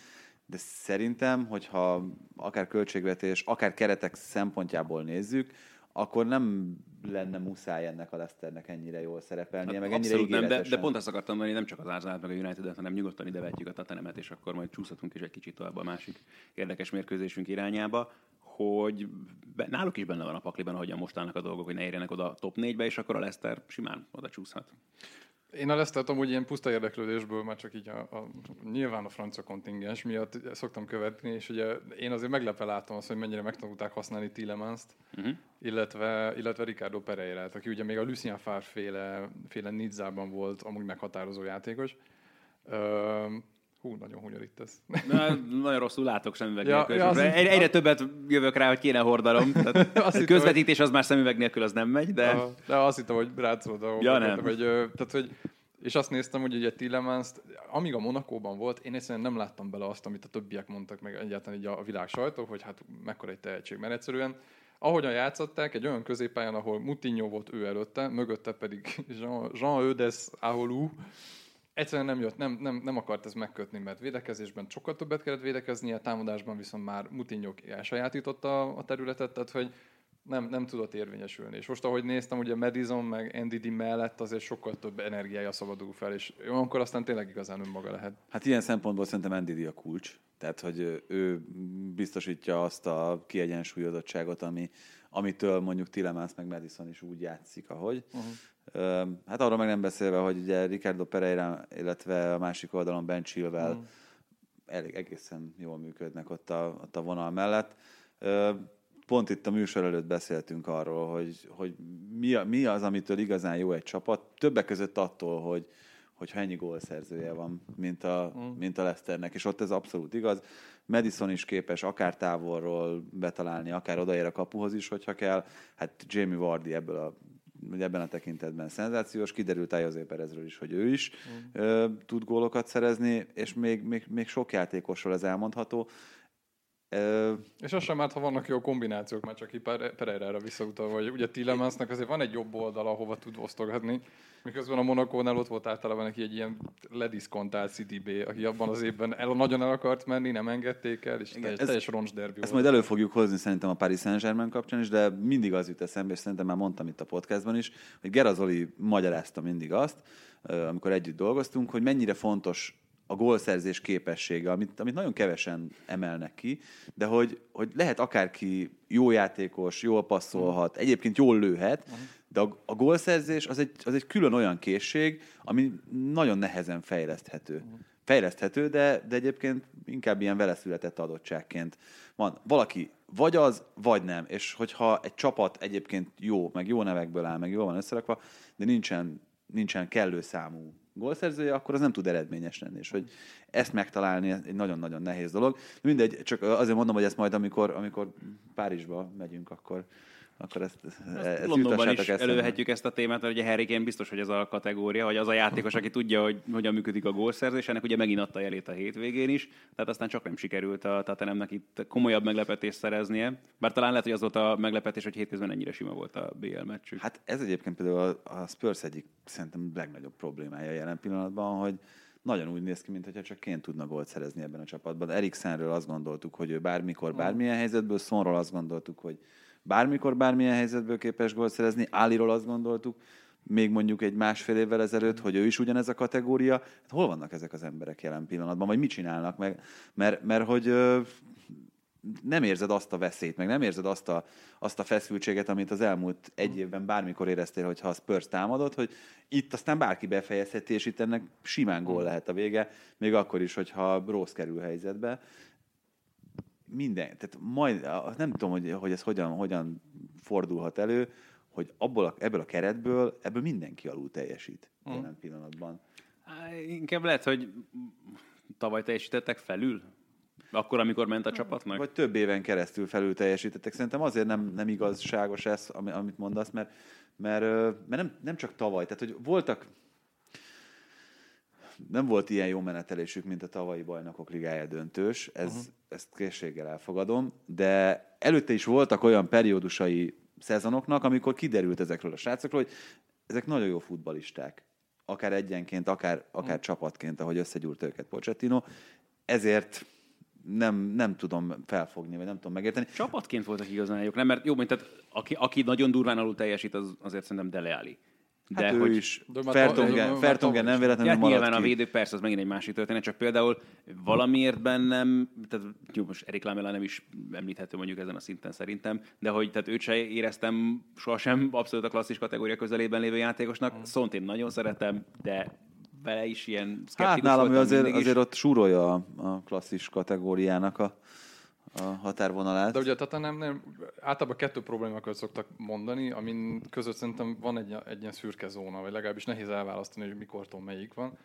de szerintem, hogyha akár költségvetés, akár keretek szempontjából nézzük, akkor nem lenne muszáj ennek a Leszternek ennyire jól szerepelnie, meg ennyire Hát nem, de, de pont azt akartam mondani, nem csak az arsenal meg a united hanem nyugodtan ide vetjük a Tatanemet, és akkor majd csúszhatunk is egy kicsit tovább a másik érdekes mérkőzésünk irányába, hogy be, náluk is benne van a pakliban, ahogyan most állnak a dolgok, hogy ne érjenek oda a top 4-be, és akkor a Leicester simán oda csúszhat. Én a Lesztert amúgy ilyen puszta érdeklődésből, már csak így a, a, nyilván a francia kontingens miatt szoktam követni, és ugye én azért meglepve látom azt, hogy mennyire megtanulták használni Tielemans-t, Uh-huh. illetve, illetve Ricardo pereira aki ugye még a Lucien Favre féle, féle Nizzában volt amúgy meghatározó játékos. Hú, nagyon hunyorítasz. Na, nagyon rosszul látok szemüveg Ja, nélkül. ja, egyre, egyre többet jövök rá, hogy kéne hordanom. Tehát Azt közvetítés az már szemüveg nélkül az nem megy, de... De, de azt hittem, hogy rátszolod a Ja, nem. Hogy, tehát, hogy, és azt néztem, hogy ugye Tillemans, amíg a Monakóban volt, én egyszerűen nem láttam bele azt, amit a többiek mondtak, meg egyáltalán így a világ sajtó, hogy hát mekkora egy tehetség, mert egyszerűen ahogyan játszották, egy olyan középpályán, ahol Mutinho volt ő előtte, mögötte pedig Jean, Jean Aholú, egyszerűen nem jött, nem, nem, nem akart ez megkötni, mert védekezésben sokkal többet kellett védekeznie, támadásban viszont már Mutinho elsajátította a területet, tehát hogy nem, nem tudott érvényesülni. És most ahogy néztem, ugye Madison meg NDD mellett azért sokkal több energiája szabadul fel, és olyankor aztán tényleg igazán önmaga lehet. Hát ilyen szempontból szerintem NDD a kulcs. Tehát, hogy ő- biztosítja azt a kiegyensúlyozottságot, ami, amitől mondjuk Tillemans meg Madison is úgy játszik, ahogy. Uh-huh. Hát arról meg nem beszélve, hogy ugye Ricardo Pereira, illetve a másik oldalon Ben Chilwell uh-huh. elég egészen jól működnek ott a, ott a vonal mellett. Pont itt a műsor előtt beszéltünk arról, hogy, hogy mi, a, mi az, amitől igazán jó egy csapat. Többek között attól, hogy, hogyha ennyi gólszerzője van, mint a, mm. mint a Leicesternek, és ott ez abszolút igaz. Madison is képes akár távolról betalálni, akár odaér a kapuhoz is, hogyha kell. Hát Jamie Vardy ebből a ugye ebben a tekintetben szenzációs, kiderült José Perezről is, hogy ő is mm. ö, tud gólokat szerezni, és még, még, még sok játékosról ez elmondható. Ö, És az sem árt, ha vannak jó kombinációk, már csak így Pere- Pereira-ra visszautalva, hogy ugye Tillemansnak azért van egy jobb oldal, ahova tud osztogatni, miközben a Monakónál ott volt általában neki egy ilyen lediszkontált CDB, aki abban az évben el, nagyon el akart menni, nem engedték el, és Igen, teljes, ez- teljes roncsderbi Ezt volt. majd elő fogjuk hozni szerintem a Paris Saint-Germain kapcsán is, de mindig az jut eszembe, és szerintem már mondtam itt a podcastban is, hogy Gerazoli magyarázta mindig azt, amikor együtt dolgoztunk, hogy mennyire fontos a gólszerzés képessége, amit, amit nagyon kevesen emelnek ki, de hogy, hogy lehet akárki jó játékos, jól passzolhat, egyébként jól lőhet, de a, a gólszerzés az egy, az egy külön olyan készség, ami nagyon nehezen fejleszthető. Fejleszthető, de, de egyébként inkább ilyen vele született adottságként van. Valaki vagy az, vagy nem. És hogyha egy csapat egyébként jó, meg jó nevekből áll, meg jól van összerakva, de nincsen, nincsen kellő számú gólszerzője, akkor az nem tud eredményes lenni. És hogy ezt megtalálni egy nagyon-nagyon nehéz dolog. Mindegy, csak azért mondom, hogy ezt majd, amikor, amikor Párizsba megyünk, akkor, akkor ezt, ezt Londonban jutassátok is eszembe. elővehetjük ezt a témát, mert ugye Harry Kane biztos, hogy ez a kategória, vagy az a játékos, aki tudja, hogy hogyan működik a gólszerzés, ennek ugye megint adta jelét a hétvégén is, tehát aztán csak nem sikerült a Tatanemnek itt komolyabb meglepetést szereznie. Bár talán lehet, hogy az volt a meglepetés, hogy hétközben ennyire sima volt a BL meccsük. Hát ez egyébként például a, Spurs egyik szerintem legnagyobb problémája jelen pillanatban, hogy nagyon úgy néz ki, mintha csak Kén tudna gólt szerezni ebben a csapatban. Eriksenről azt gondoltuk, hogy ő bármikor, bármilyen helyzetből, Sonról azt gondoltuk, hogy bármikor, bármilyen helyzetből képes gólt szerezni, Áliról azt gondoltuk, még mondjuk egy másfél évvel ezelőtt, hogy ő is ugyanez a kategória. Hát hol vannak ezek az emberek jelen pillanatban, vagy mit csinálnak meg? Mert, mert hogy ö, nem érzed azt a veszélyt, meg nem érzed azt a, azt a feszültséget, amit az elmúlt egy évben bármikor éreztél, hogyha a Spurs támadott, hogy itt aztán bárki befejezheti, és itt ennek simán gól lehet a vége, még akkor is, hogyha rossz kerül helyzetbe. Minden, tehát majd, nem tudom, hogy, hogy ez hogyan, hogyan fordulhat elő, hogy abból a, ebből a keretből, ebből mindenki alul teljesít mm. jelen pillanatban. Á, Inkább lehet, hogy tavaly teljesítettek felül? Akkor, amikor ment a csapatnak? Vagy több éven keresztül felül teljesítettek. Szerintem azért nem, nem igazságos ez, ami- amit mondasz, mert, mert, mert nem, nem csak tavaly. Tehát, hogy voltak, nem volt ilyen jó menetelésük, mint a tavalyi bajnokok ligája döntős, ez, uh-huh. ezt készséggel elfogadom, de előtte is voltak olyan periódusai szezonoknak, amikor kiderült ezekről a srácokról, hogy ezek nagyon jó futbalisták. Akár egyenként, akár, akár uh-huh. csapatként, ahogy összegyúrt őket Pochettino. Ezért nem, nem tudom felfogni, vagy nem tudom megérteni. Csapatként voltak igazán jók, nem? Mert jó, mint tehát, aki, aki nagyon durván alul teljesít, az azért szerintem Dele Alli. De hát ő hogy, is. Már- Fertongen, nem véletlenül Hát maradt nyilván a ki. védők persze, az megint egy másik történet, csak például valamiért bennem, tehát jó, most Erik Lamela nem is említhető mondjuk ezen a szinten szerintem, de hogy tehát őt se éreztem sohasem abszolút a klasszis kategória közelében lévő játékosnak. Mm. Szont én nagyon szeretem, de vele is ilyen szkeptikus Hát nálam ő voltam azért, azért ott súrolja a, a klasszis kategóriának a, a határvonalát. De ugye tehát nem, nem, általában kettő problémákat szoktak mondani, amin között szerintem van egy, egy ilyen szürke zóna, vagy legalábbis nehéz elválasztani, hogy mikortól melyik van.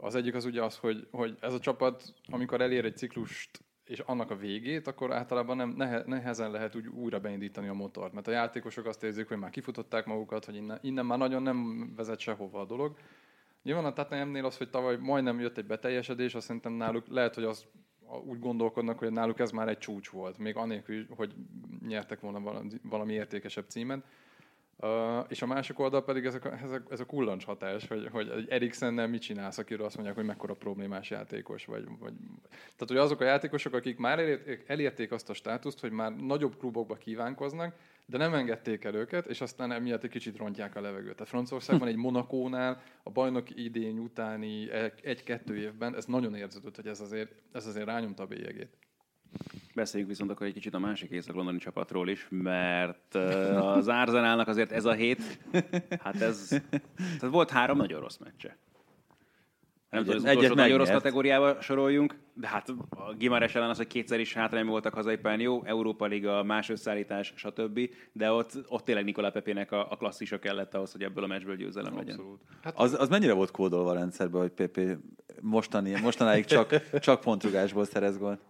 Az egyik az ugye az, hogy, hogy ez a csapat, amikor elér egy ciklust és annak a végét, akkor általában nem, nehe, nehezen lehet úgy újra beindítani a motort. Mert a játékosok azt érzik, hogy már kifutották magukat, hogy innen, innen már nagyon nem vezet sehova a dolog. Nyilván a Tottenhamnél az, hogy tavaly majdnem jött egy beteljesedés, azt szerintem náluk lehet, hogy az úgy gondolkodnak, hogy náluk ez már egy csúcs volt, még anélkül, hogy nyertek volna valami, értékesebb címet. És a másik oldal pedig ez a, ez a, ez a kullancs hatás, hogy, hogy egy Eriksennel mit csinálsz, akiről azt mondják, hogy mekkora problémás játékos vagy. vagy. Tehát, hogy azok a játékosok, akik már elérték, azt a státuszt, hogy már nagyobb klubokba kívánkoznak, de nem engedték el őket, és aztán emiatt egy kicsit rontják a levegőt. Tehát Franciaországban egy Monakónál a bajnoki idény utáni egy-kettő évben ez nagyon érződött, hogy ez azért, ez azért rányomta a bélyegét. Beszéljünk viszont akkor egy kicsit a másik észak-londoni csapatról is, mert az Arsenalnak azért ez a hét, hát ez, tehát volt három nagyon rossz meccse. Nem tudom, az Egyet utolsó nagyon rossz kategóriába soroljunk, de hát a Gimares ellen az, hogy kétszer is hátrányban voltak hazai pályán, jó, Európa Liga, más összeállítás, stb. De ott, ott tényleg Nikola Pepének a, a klasszisa kellett ahhoz, hogy ebből a meccsből győzelem legyen. Abszolút. Hát Az, az mennyire volt kódolva a rendszerben, hogy PP mostani, mostanáig csak, csak pontrugásból szerez gólt?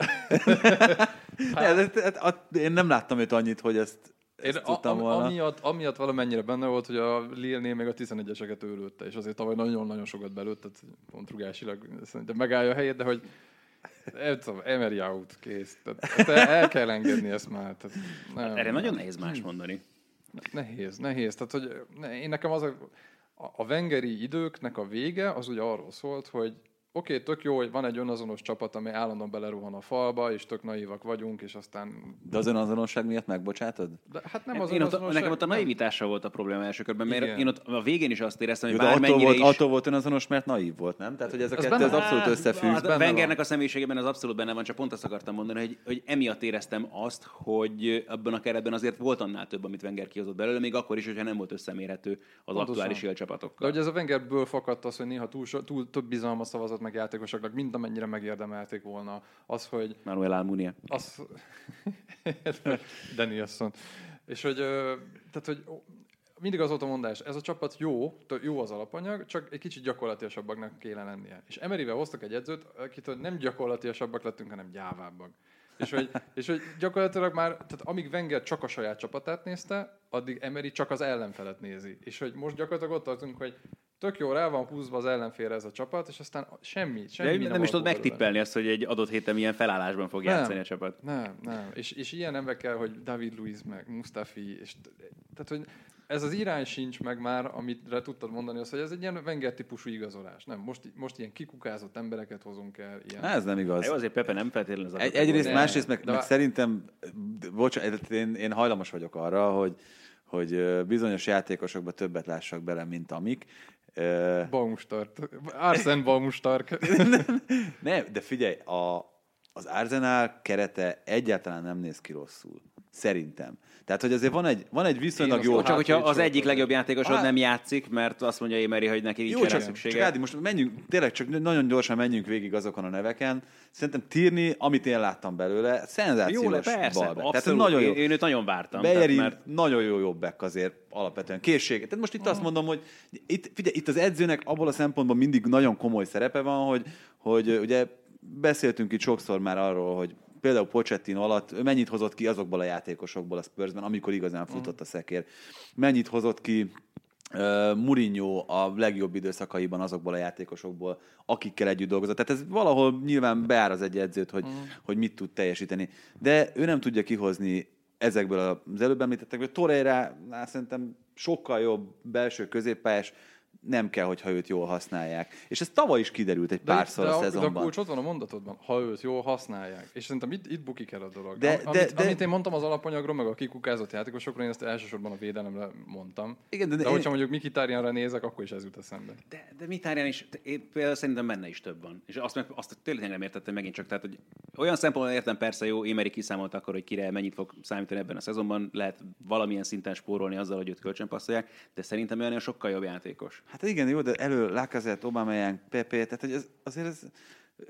Hát, hát, hát, hát, én nem láttam őt annyit, hogy ezt, Én ezt a, tudtam am, volna. amiatt, amiatt valamennyire benne volt, hogy a Lille-nél még a 11-eseket ő lőtte, és azért tavaly nagyon-nagyon sokat belőtt, tehát pont rugásilag szerintem megállja a helyét, de hogy nem tudom, Emery out, kész. Tehát, el, el kell engedni ezt már. Tehát, nem, Erre nagyon nehéz más mondani. Nehéz, nehéz. Tehát, hogy ne, én nekem az a, a Wengeri időknek a vége az ugye arról szólt, hogy oké, okay, tök jó, hogy van egy önazonos csapat, ami állandóan beleruhan a falba, és tök naívak vagyunk, és aztán... De az önazonosság miatt megbocsátod? De hát nem az Én ott, önazonosság- nekem ott a naivitással volt a probléma első körben, mert Igen. én ott a végén is azt éreztem, Jó, hogy de attól bármennyire volt, is... attól volt önazonos, mert naív volt, nem? Tehát, hogy ez a Ez kettő benne az abszolút összefügg. Hát a benne Wengernek a személyiségében az abszolút benne van, csak pont azt akartam mondani, hogy, hogy emiatt éreztem azt, hogy abban a keretben azért volt annál több, amit Wenger kihozott belőle, még akkor is, hogyha nem volt összemérhető az Pontosan. aktuális De élcsapatokkal. hogy ez a Wengerből fakadt az, hogy néha túl, túl több bizalmat szavazott meg játékosoknak, mint amennyire megérdemelték volna. Az, hogy Manuel Almunia. az... Danielson. És hogy, tehát, hogy mindig az volt a mondás, ez a csapat jó, jó az alapanyag, csak egy kicsit gyakorlatilasabbaknak kéne lennie. És Emeryvel hoztak egy edzőt, akitől nem gyakorlatilasabbak lettünk, hanem gyávábbak. És hogy, és hogy gyakorlatilag már, tehát amíg Wenger csak a saját csapatát nézte, addig Emery csak az ellenfelet nézi. És hogy most gyakorlatilag ott tartunk, hogy tök jó, rá van húzva az ellenfélre ez a csapat, és aztán semmi, semmi De nem, nem is tudod megtippelni azt, hogy egy adott héten milyen felállásban fog Nem. játszani a csapat. Nem, nem. És, és ilyen ember kell, hogy David Luiz meg Mustafi, és tehát, hogy ez az irány sincs meg már, amit tudtad mondani, az, hogy ez egy ilyen Wenger típusú igazolás. Nem, most, most ilyen kikukázott embereket hozunk el. Ilyen. Ez nem igaz. Jó, azért Pepe nem feltétlenül az a Egy, egyrészt, másrészt meg, de meg vá- szerintem, bocsánat, én, én hajlamos vagyok arra, hogy, hogy bizonyos játékosokba többet lássak bele, mint amik. Ö, Baumstart. Arsene Baumstark. Nem, de figyelj, a, az Arsenal kerete egyáltalán nem néz ki rosszul. Szerintem. Tehát, hogy azért van egy, van egy viszonylag jó... Csak hogyha az egyik legjobb játékosod nem játszik, mert azt mondja Émeri, hogy neki nincs Jó, erre csak, szüksége. csak Ádi, most menjünk, tényleg csak nagyon gyorsan menjünk végig azokon a neveken. Szerintem Tirni, amit én láttam belőle, szenzációs jó, persze. Tehát abszolút. nagyon jó. Én, őt nagyon vártam. Bejeri tehát, mert nagyon jó jobbek azért alapvetően. Készsége. Tehát most itt azt mondom, hogy itt, figyelj, itt az edzőnek abból a szempontból mindig nagyon komoly szerepe van, hogy, hogy ugye beszéltünk itt sokszor már arról, hogy például Pochettino alatt mennyit hozott ki azokból a játékosokból a Spursben, amikor igazán futott a szekér. Mennyit hozott ki uh, Mourinho a legjobb időszakaiban azokból a játékosokból, akikkel együtt dolgozott. Tehát ez valahol nyilván beáraz egy edzőt, hogy, hogy mit tud teljesíteni. De ő nem tudja kihozni ezekből az előbb említettekből. Torreira szerintem sokkal jobb belső középpályás, nem kell, hogyha őt jól használják. És ez tavaly is kiderült egy De, párszor de, a a, de a szezonban. kulcs ott van a mondatodban, ha őt jól használják. És szerintem itt, itt bukik el a dolog. De- Am- de- amit, de- amit én mondtam az alapanyagról, meg a kikukázott játékosokról, én ezt elsősorban a védelemre mondtam. Igen, de- de, de én- hogyha mondjuk Mikitárjánra nézek, akkor is ez jut eszembe. De, de Mitárján is, én például szerintem benne is több van. És azt, meg, azt tényleg nem értettem megint csak. Tehát, hogy olyan szempontból értem persze jó, Émeri kiszámolt akkor, hogy kire mennyit fog számítani ebben a szezonban, lehet valamilyen szinten spórolni azzal, hogy őt kölcsönpasszolják, de szerintem olyan sokkal jobb játékos. Hát igen, jó, de elő Lacazette, Aubameyang, Pepe, tehát hogy ez, azért ez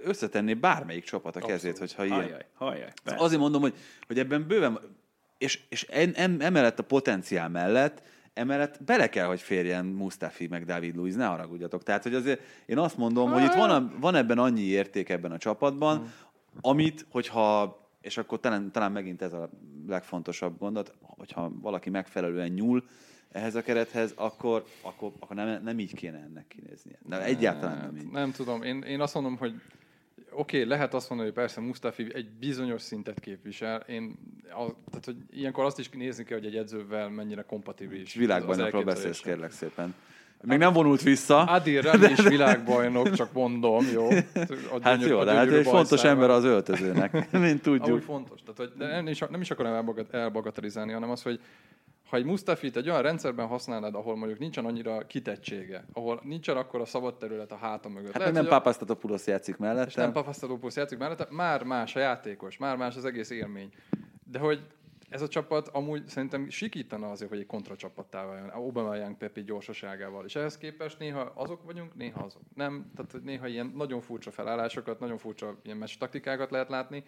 összetenné bármelyik csapat a kezét, hogyha ilyen. Hajjaj, hajjaj. persze. Azért mondom, hogy, hogy ebben bőven, és, és en, em, emellett a potenciál mellett, emellett bele kell, hogy férjen Mustafi meg David Luiz, ne haragudjatok. Tehát, hogy azért én azt mondom, hogy itt van, a, van ebben annyi érték ebben a csapatban, amit, hogyha, és akkor talán, talán megint ez a legfontosabb gondot, hogyha valaki megfelelően nyúl ehhez a kerethez, akkor, akkor, akkor nem, nem így kéne ennek kinéznie. De egyáltalán nem így. Nem tudom, én, én azt mondom, hogy oké, okay, lehet azt mondani, hogy persze Mustafi egy bizonyos szintet képvisel. Én, a, tehát, hogy ilyenkor azt is nézni kell, hogy egy edzővel mennyire kompatibilis. Világbajnokról az beszélsz, kérlek szépen. Még nem vonult vissza. Adil Rami is világbajnok, csak mondom, jó? A Hát gyönyör- jó, de hát egy fontos ember az öltözőnek, mint tudjuk. fontos. Tehát, hogy nem is, nem is akarom elbagat- elbagatelizálni, hanem az, hogy ha egy Mustafit egy olyan rendszerben használnád, ahol mondjuk nincsen annyira kitettsége, ahol nincsen akkor a szabad terület a háta mögött. Hát meg nem Papasztatopoulos játszik és nem mellette. Papasztalópusz játszik mellette, már más a játékos, már más az egész élmény. De hogy ez a csapat amúgy szerintem sikítana azért, hogy egy kontracsapattá váljon, Aubameyang Pepe gyorsaságával. És ehhez képest néha azok vagyunk, néha azok. Nem, tehát hogy néha ilyen nagyon furcsa felállásokat, nagyon furcsa ilyen meccs taktikákat lehet látni,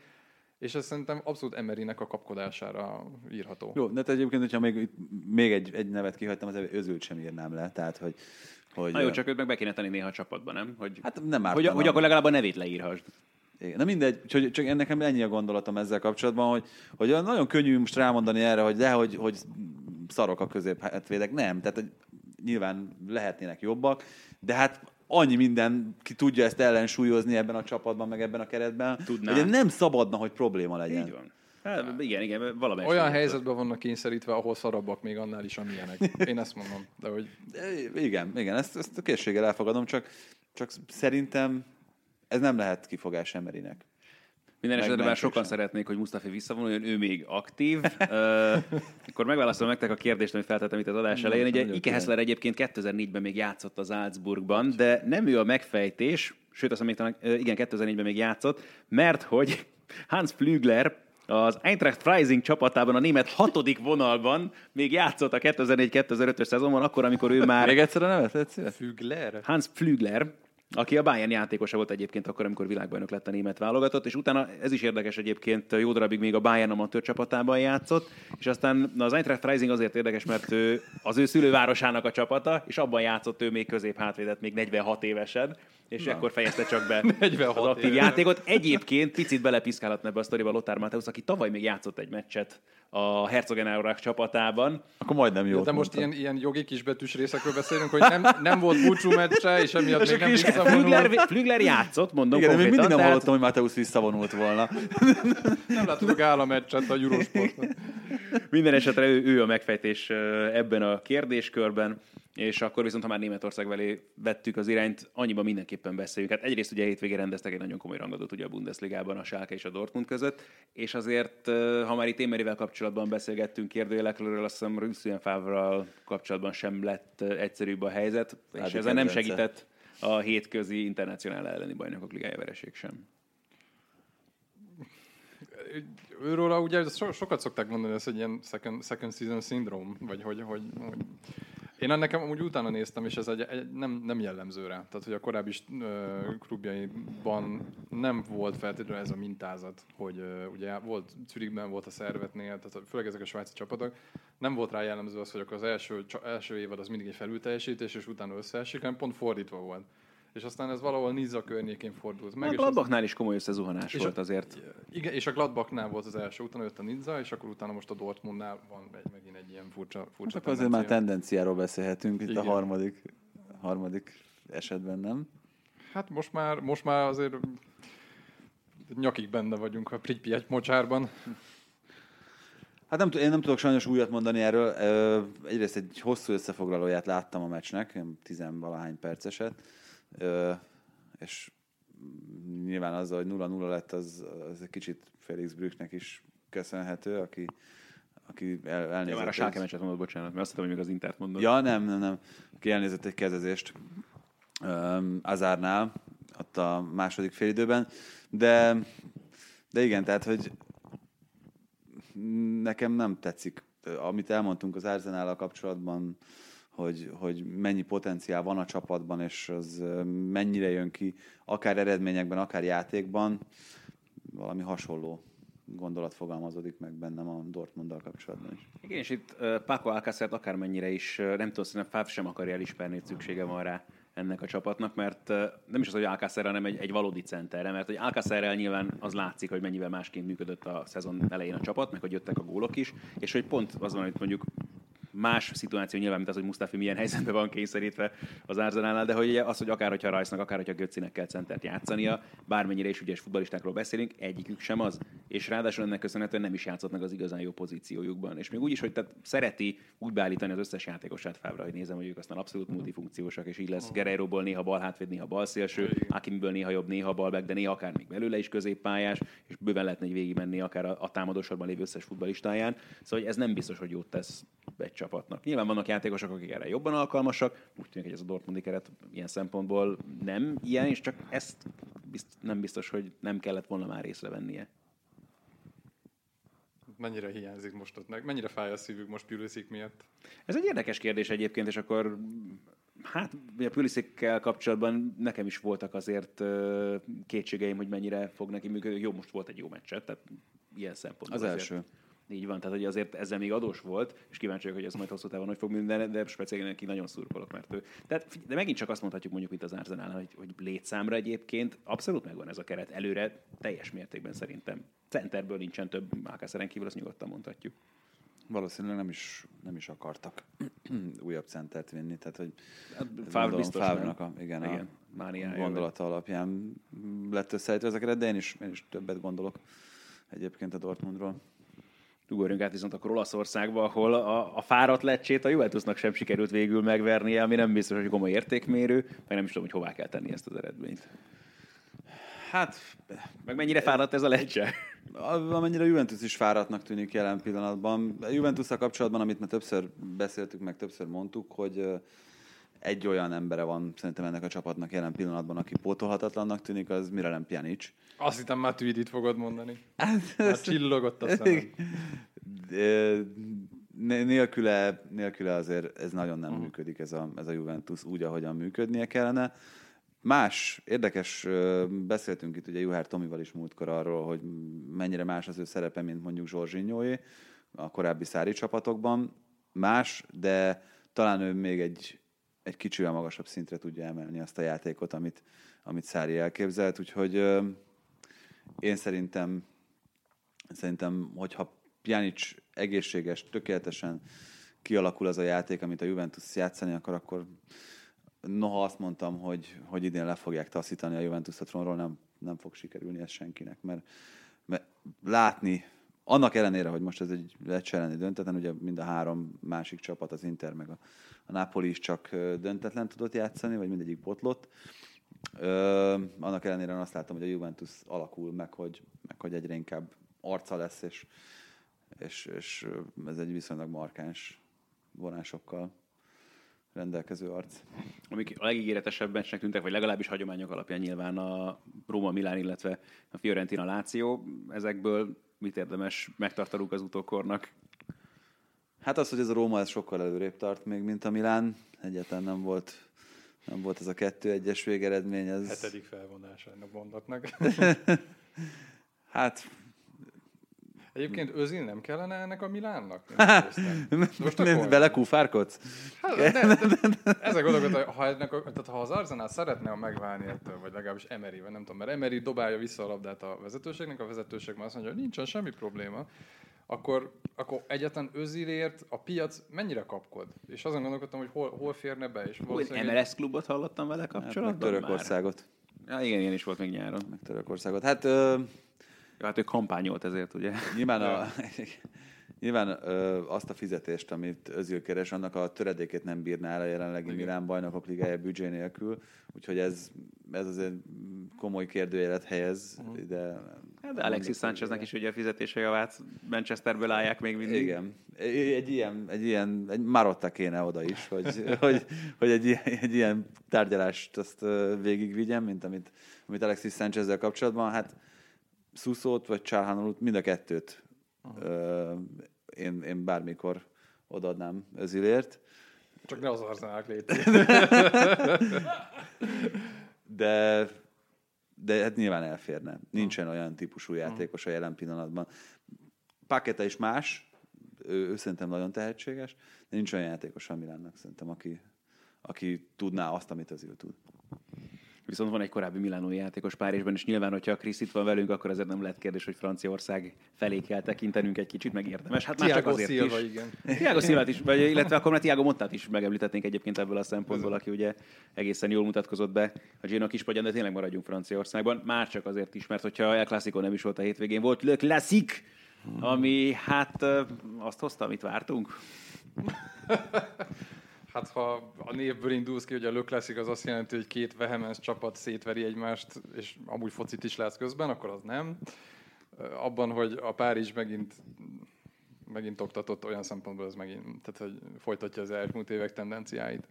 és ez szerintem abszolút Emerynek a kapkodására írható. Jó, de hát egyébként, hogyha még, még egy, egy nevet kihagytam, az özült sem írnám le. Tehát, hogy, hogy Na jó, csak őt meg be kéne tenni néha a csapatban, nem? Hogy, Hát nem hogy, ártana. hogy akkor legalább a nevét leírhassd. Igen. Na mindegy, csak, csak ennek nekem ennyi a gondolatom ezzel kapcsolatban, hogy, hogy nagyon könnyű most rámondani erre, hogy de, hogy, hogy szarok a középhátvédek. Nem, tehát hogy nyilván lehetnének jobbak, de hát annyi minden ki tudja ezt ellensúlyozni ebben a csapatban, meg ebben a keretben, Tudná. hogy nem szabadna, hogy probléma legyen. Így van. Hát, igen, igen, valamelyik. Olyan helyzetben vannak kényszerítve, ahol szarabbak még annál is, amilyenek. Én ezt mondom. De hogy Igen, igen, ezt, ezt a készséggel elfogadom, csak, csak szerintem ez nem lehet kifogás Emerinek. Minden Meg esetben már sokan sem. szeretnék, hogy Mustafi visszavonuljon, ő még aktív. uh, akkor megválaszolom nektek a kérdést, amit feltettem itt az adás elején. Ugye nagyon Ike. Hessler egyébként 2004-ben még játszott az Salzburgban, de nem ő a megfejtés, sőt azt mondom, még talán, igen, 2004-ben még játszott, mert hogy Hans Flügler az Eintracht Freising csapatában a német hatodik vonalban még játszott a 2004-2005-ös szezonban, akkor, amikor ő már Még egyszer a nevet? Fügler? Hans Flügler, aki a Bayern játékosa volt egyébként akkor, amikor világbajnok lett a német válogatott, és utána ez is érdekes egyébként, jó darabig még a Bayern amatőr csapatában játszott, és aztán na, az Eintracht Freising azért érdekes, mert ő az ő szülővárosának a csapata, és abban játszott ő még közép hátvédet, még 46 évesen, és akkor fejezte csak be 46 az aktív éves. játékot. Egyébként picit belepiszkálhatna ebbe a sztoriba Lothar Matthäus, aki tavaly még játszott egy meccset a Herzogenaurach csapatában, Akkor majdnem jó. De most ilyen, ilyen jogi kisbetűs részekről beszélünk, hogy nem, nem volt búcsú meccse, és emiatt még nem visszavonul. Flügler, Flügler játszott, mondom Igen, de még mindig nem tehát- hallottam, hogy Mateusz visszavonult volna. Nem láttuk a gála meccset a Eurosporton. Minden esetre ő, ő a megfejtés ebben a kérdéskörben, és akkor viszont, ha már Németország velé vettük az irányt, annyiban mindenképpen beszéljünk. Hát egyrészt ugye hétvégén rendeztek egy nagyon komoly rangadót ugye a Bundesligában a Schalke és a Dortmund között, és azért, ha már itt Émerivel kapcsolatban beszélgettünk kérdőjelekről, azt hiszem Rüsszűen Fávral kapcsolatban sem lett egyszerűbb a helyzet, hát és ezzel nem segített a hétközi internacionál elleni bajnokok ligája vereség sem őről ugye so, sokat szokták mondani, ez egy ilyen second, second season syndrome, vagy hogy, hogy, hogy én nekem úgy utána néztem, és ez egy, egy, nem, nem jellemző rá. Tehát, hogy a korábbi uh, klubjaiban nem volt feltétlenül ez a mintázat, hogy uh, ugye volt Zürichben volt a szervetnél, tehát főleg ezek a svájci csapatok, nem volt rá jellemző az, hogy akkor az első, első évad az mindig egy felülteljesítés, és utána összeesik, hanem pont fordítva volt és aztán ez valahol Niza környékén fordult meg. A Gladbachnál is komoly összezuhanás volt azért. Igen, és a Gladbachnál volt az első, utána jött a Niza, és akkor utána most a Dortmundnál van egy, megint egy ilyen furcsa, furcsa hát azért már tendenciáról beszélhetünk itt Igen. a harmadik, harmadik esetben, nem? Hát most már, most már azért nyakig benne vagyunk a Pripyat mocsárban. Hát nem, én nem tudok sajnos újat mondani erről. Egyrészt egy hosszú összefoglalóját láttam a meccsnek, tizenvalahány perceset és nyilván az, hogy 0-0 lett, az, az egy kicsit Felix Brücknek is köszönhető, aki, aki el, elnézett. Ja, már a Sáke meccset mondod, bocsánat, mert azt hittem, hogy még az Intert mondod. Ja, nem, nem, nem. Aki elnézett egy kezezést um, Azárnál, ott a második félidőben, de, de igen, tehát, hogy nekem nem tetszik, amit elmondtunk az Arzenállal kapcsolatban, hogy, hogy mennyi potenciál van a csapatban, és az mennyire jön ki, akár eredményekben, akár játékban, valami hasonló gondolat fogalmazódik meg bennem a Dortmunddal kapcsolatban is. Igen, és itt uh, Paco Alcácert akármennyire is, nem tudom, szerintem Fáv sem akarja elismerni, hogy szüksége van rá ennek a csapatnak, mert nem is az, hogy Alcácer, hanem egy, egy valódi centerre, mert hogy Alcácerrel nyilván az látszik, hogy mennyivel másként működött a szezon elején a csapat, meg hogy jöttek a gólok is, és hogy pont az van, hogy mondjuk más szituáció nyilván, mint az, hogy Mustafi milyen helyzetben van kényszerítve az Arzenálnál, de hogy az, hogy akár hogyha Rajsznak, akár hogyha Götzinek kell centert játszania, bármennyire is ügyes futbalistákról beszélünk, egyikük sem az. És ráadásul ennek köszönhetően nem is játszott meg az igazán jó pozíciójukban. És még úgy is, hogy tehát szereti úgy beállítani az összes játékosát Fábra, hogy nézem, hogy ők aztán abszolút multifunkciósak, és így lesz Guerrero-ból néha bal hátvéd, néha bal szélső, Akimből néha jobb, néha balback, de néha akár még belőle is középpályás, és bőven lehetne egy végig menni akár a, a támadósorban lévő összes futballistáján. Szóval hogy ez nem biztos, hogy jót tesz egy csapatnak. Nyilván vannak játékosok, akik erre jobban alkalmasak, úgy tűnik, hogy ez a Dortmundi keret ilyen szempontból nem ilyen, és csak ezt bizt, nem biztos, hogy nem kellett volna már észrevennie. Mennyire hiányzik most ott meg? Mennyire fáj a szívük most Pulisic miatt? Ez egy érdekes kérdés egyébként, és akkor Hát, a Pulisickel kapcsolatban nekem is voltak azért kétségeim, hogy mennyire fog neki működni. Jó, most volt egy jó meccset, tehát ilyen szempontból. Az azért. első. Így van, tehát hogy azért ezzel még adós volt, és kíváncsi vagyok, hogy ez majd hosszú távon hogy fog működni, de speciálisan neki nagyon szurkolok, mert ő. Tehát, de megint csak azt mondhatjuk mondjuk itt az Arsenal, hogy, hogy létszámra egyébként abszolút megvan ez a keret előre, teljes mértékben szerintem. Centerből nincsen több Mákászeren kívül, azt nyugodtan mondhatjuk. Valószínűleg nem is, nem is akartak újabb centert vinni, tehát hogy hát, Fáv biztos Fávnak a, igen, igen, a gondolata alapján lett összeállítva ez a keret, de én is, én is többet gondolok egyébként a Dortmundról. Ugorjunk át viszont akkor Olaszországba, ahol a, a fáradt lecsét a Juventusnak sem sikerült végül megvernie, ami nem biztos, hogy komoly értékmérő, meg nem is tudom, hogy hová kell tenni ezt az eredményt. Hát, meg mennyire fáradt ez a lecse? Amennyire Juventus is fáradtnak tűnik jelen pillanatban. A juventus kapcsolatban, amit már többször beszéltük, meg többször mondtuk, hogy egy olyan embere van szerintem ennek a csapatnak jelen pillanatban, aki pótolhatatlannak tűnik, az Miralem Pjanic. Azt hittem már Tweedit fogod mondani. Hát, már csillogott a szemem. Nélküle, nélküle azért ez nagyon nem uh-huh. működik, ez a, ez a Juventus úgy, ahogyan működnie kellene. Más, érdekes, beszéltünk itt ugye Juhár Tomival is múltkor arról, hogy mennyire más az ő szerepe, mint mondjuk Zsorzsinyóé a korábbi szári csapatokban. Más, de talán ő még egy, egy kicsivel magasabb szintre tudja emelni azt a játékot, amit, amit Szári elképzelt, úgyhogy én szerintem, szerintem hogyha Pjanic egészséges, tökéletesen kialakul az a játék, amit a Juventus játszani akar, akkor noha azt mondtam, hogy, hogy idén le fogják taszítani a Juventus a trónról, nem, nem fog sikerülni ez senkinek, mert, mert látni annak ellenére, hogy most ez egy Lecce elleni döntetlen, ugye mind a három másik csapat, az Inter meg a, a Napoli is csak döntetlen tudott játszani, vagy mindegyik botlott. Ö, annak ellenére azt látom, hogy a Juventus alakul, meg hogy, meg hogy egyre inkább arca lesz, és, és, és ez egy viszonylag markáns vonásokkal rendelkező arc. Amik a legígéretesebb meccsnek tűntek, vagy legalábbis hagyományok alapján nyilván a Róma Milán, illetve a Fiorentina Láció. Ezekből mit érdemes megtartanunk az utókornak? Hát az, hogy ez a Róma ez sokkal előrébb tart még, mint a Milán. Egyáltalán nem volt, nem volt ez a kettő egyes végeredmény. Ez, Hetedik felvonása ennek a mondatnak. hát Egyébként Özil nem kellene ennek a Milánnak? Nem. Most akkor- vele kúfárkodsz? Hát, ne, de, ezek gondolok, ha, ennek a, tehát ha az Arsenal szeretne megválni ettől, vagy legalábbis emery nem tudom, mert Emery dobálja vissza a labdát a vezetőségnek, a vezetőség már azt mondja, hogy nincsen semmi probléma, akkor, akkor egyetlen Özilért a piac mennyire kapkod? És azon gondolkodtam, hogy hol, hol férne be, és valószínűleg... MLS klubot hallottam vele Hát kapcsolatban Törökországot. Már? Ja, igen, ilyen is volt még nyáron. Meg Törökországot. Hát ö, Ja, hát ő kampányolt ezért, ugye? nyilván, a, nyilván ö, azt a fizetést, amit Özil keres, annak a töredékét nem bírná el a jelenlegi Igen. Milán bajnokok ligája büdzsé nélkül. Úgyhogy ez, ez azért komoly kérdőjelet helyez Mhm. ide. Hát de Alexis Sáncheznek is ugye a fizetése javát Manchesterből állják még mindig. Igen. Egy ilyen, egy ilyen, egy Marotta kéne oda is, hogy, hogy, hogy egy, ilyen, egy ilyen tárgyalást azt végigvigyem, mint amit, amit Alexis Sanchezzel kapcsolatban. Hát Szuszót vagy Csárhánolut, mind a kettőt ö, én, én bármikor odaadnám Özilért. Csak ne az Arsenal légy. De, de hát nyilván elférne. Nincsen olyan típusú játékos a jelen pillanatban. Paketa is más, ő, ő szerintem nagyon tehetséges, de nincs olyan játékos a Milánnak szerintem, aki, aki tudná azt, amit az ő tud. Viszont van egy korábbi Milánói játékos Párizsban, és nyilván, hogyha Krisz itt van velünk, akkor ezért nem lehet kérdés, hogy Franciaország felé kell tekintenünk egy kicsit, meg érdemes. Hát már csak Thiago azért Silva, is. igen. Thiago Silvát is, vagy, illetve akkor már Thiago Mottát is megemlítetnénk egyébként ebből a szempontból, aki ugye egészen jól mutatkozott be a Gino kispadján, de tényleg maradjunk Franciaországban. Már csak azért is, mert hogyha El Clasico nem is volt a hétvégén, volt Le Classique, ami hát azt hozta, amit vártunk. Hát ha a névből indulsz ki, hogy a Le Classic az azt jelenti, hogy két vehemens csapat szétveri egymást, és amúgy focit is látsz közben, akkor az nem. Abban, hogy a Párizs megint megint oktatott olyan szempontból, ez megint, tehát hogy folytatja az elmúlt évek tendenciáit.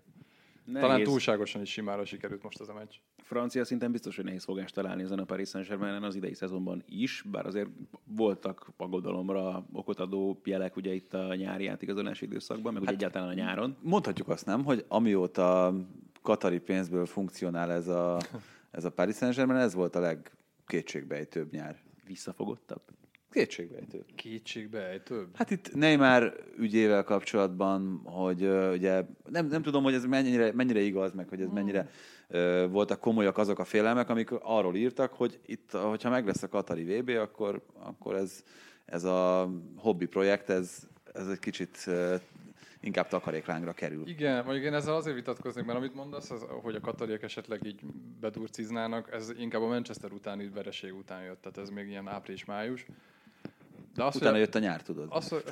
Nehéz. Talán túlságosan is simára sikerült most ez a meccs. Francia szinten biztos, hogy nehéz fogást találni ezen a Paris saint az idei szezonban is, bár azért voltak aggodalomra okot adó jelek ugye itt a nyári átigazolási időszakban, meg hát, ugye egyáltalán a nyáron. Mondhatjuk azt nem, hogy amióta katari pénzből funkcionál ez a, ez a Paris Saint-Germain, ez volt a legkétségbejtőbb nyár. Visszafogottabb. Kétségbejtőbb. Kétségbe több. Hát itt Neymar ügyével kapcsolatban, hogy uh, ugye nem, nem tudom, hogy ez mennyire, mennyire igaz, meg hogy ez mennyire uh, voltak komolyak azok a félelmek, amik arról írtak, hogy itt, hogyha meg lesz a Katari VB, akkor, akkor ez, ez a hobbi projekt, ez, ez egy kicsit inkább takaréklángra kerül. Igen, mondjuk én ezzel azért vitatkoznék, mert amit mondasz, az, hogy a katariek esetleg így bedurciznának, ez inkább a Manchester utáni vereség után jött, tehát ez még ilyen április-május. De azt, Utána hogy- jött a nyár, tudod. Az, hogy...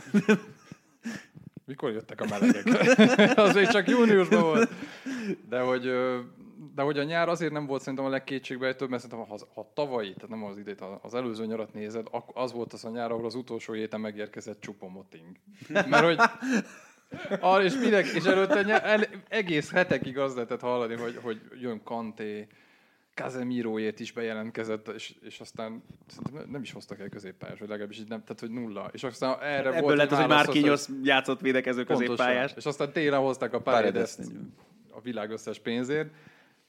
Mikor jöttek a melegek? az még csak júniusban volt. De hogy, de hogy a nyár azért nem volt szerintem a legkétségbejtőbb, mert szerintem ha, ha tavalyi, tehát nem az idét, ha az előző nyarat nézed, az volt az a nyár, ahol az utolsó héten megérkezett Csupomoting. Mert hogy Ah, és, minek, és előtte ny- el, egész hetekig az lehetett hallani, hogy, hogy jön Kanté, Casemiroért is bejelentkezett, és, és aztán nem- is hoztak el középpályás, vagy legalábbis így nem, tehát hogy nulla. És aztán erre Ebből volt lett az, hogy válasz, Márkinyosz játszott védekező középpályás. És aztán télen hozták a Paredes. Paredes a világ összes pénzért.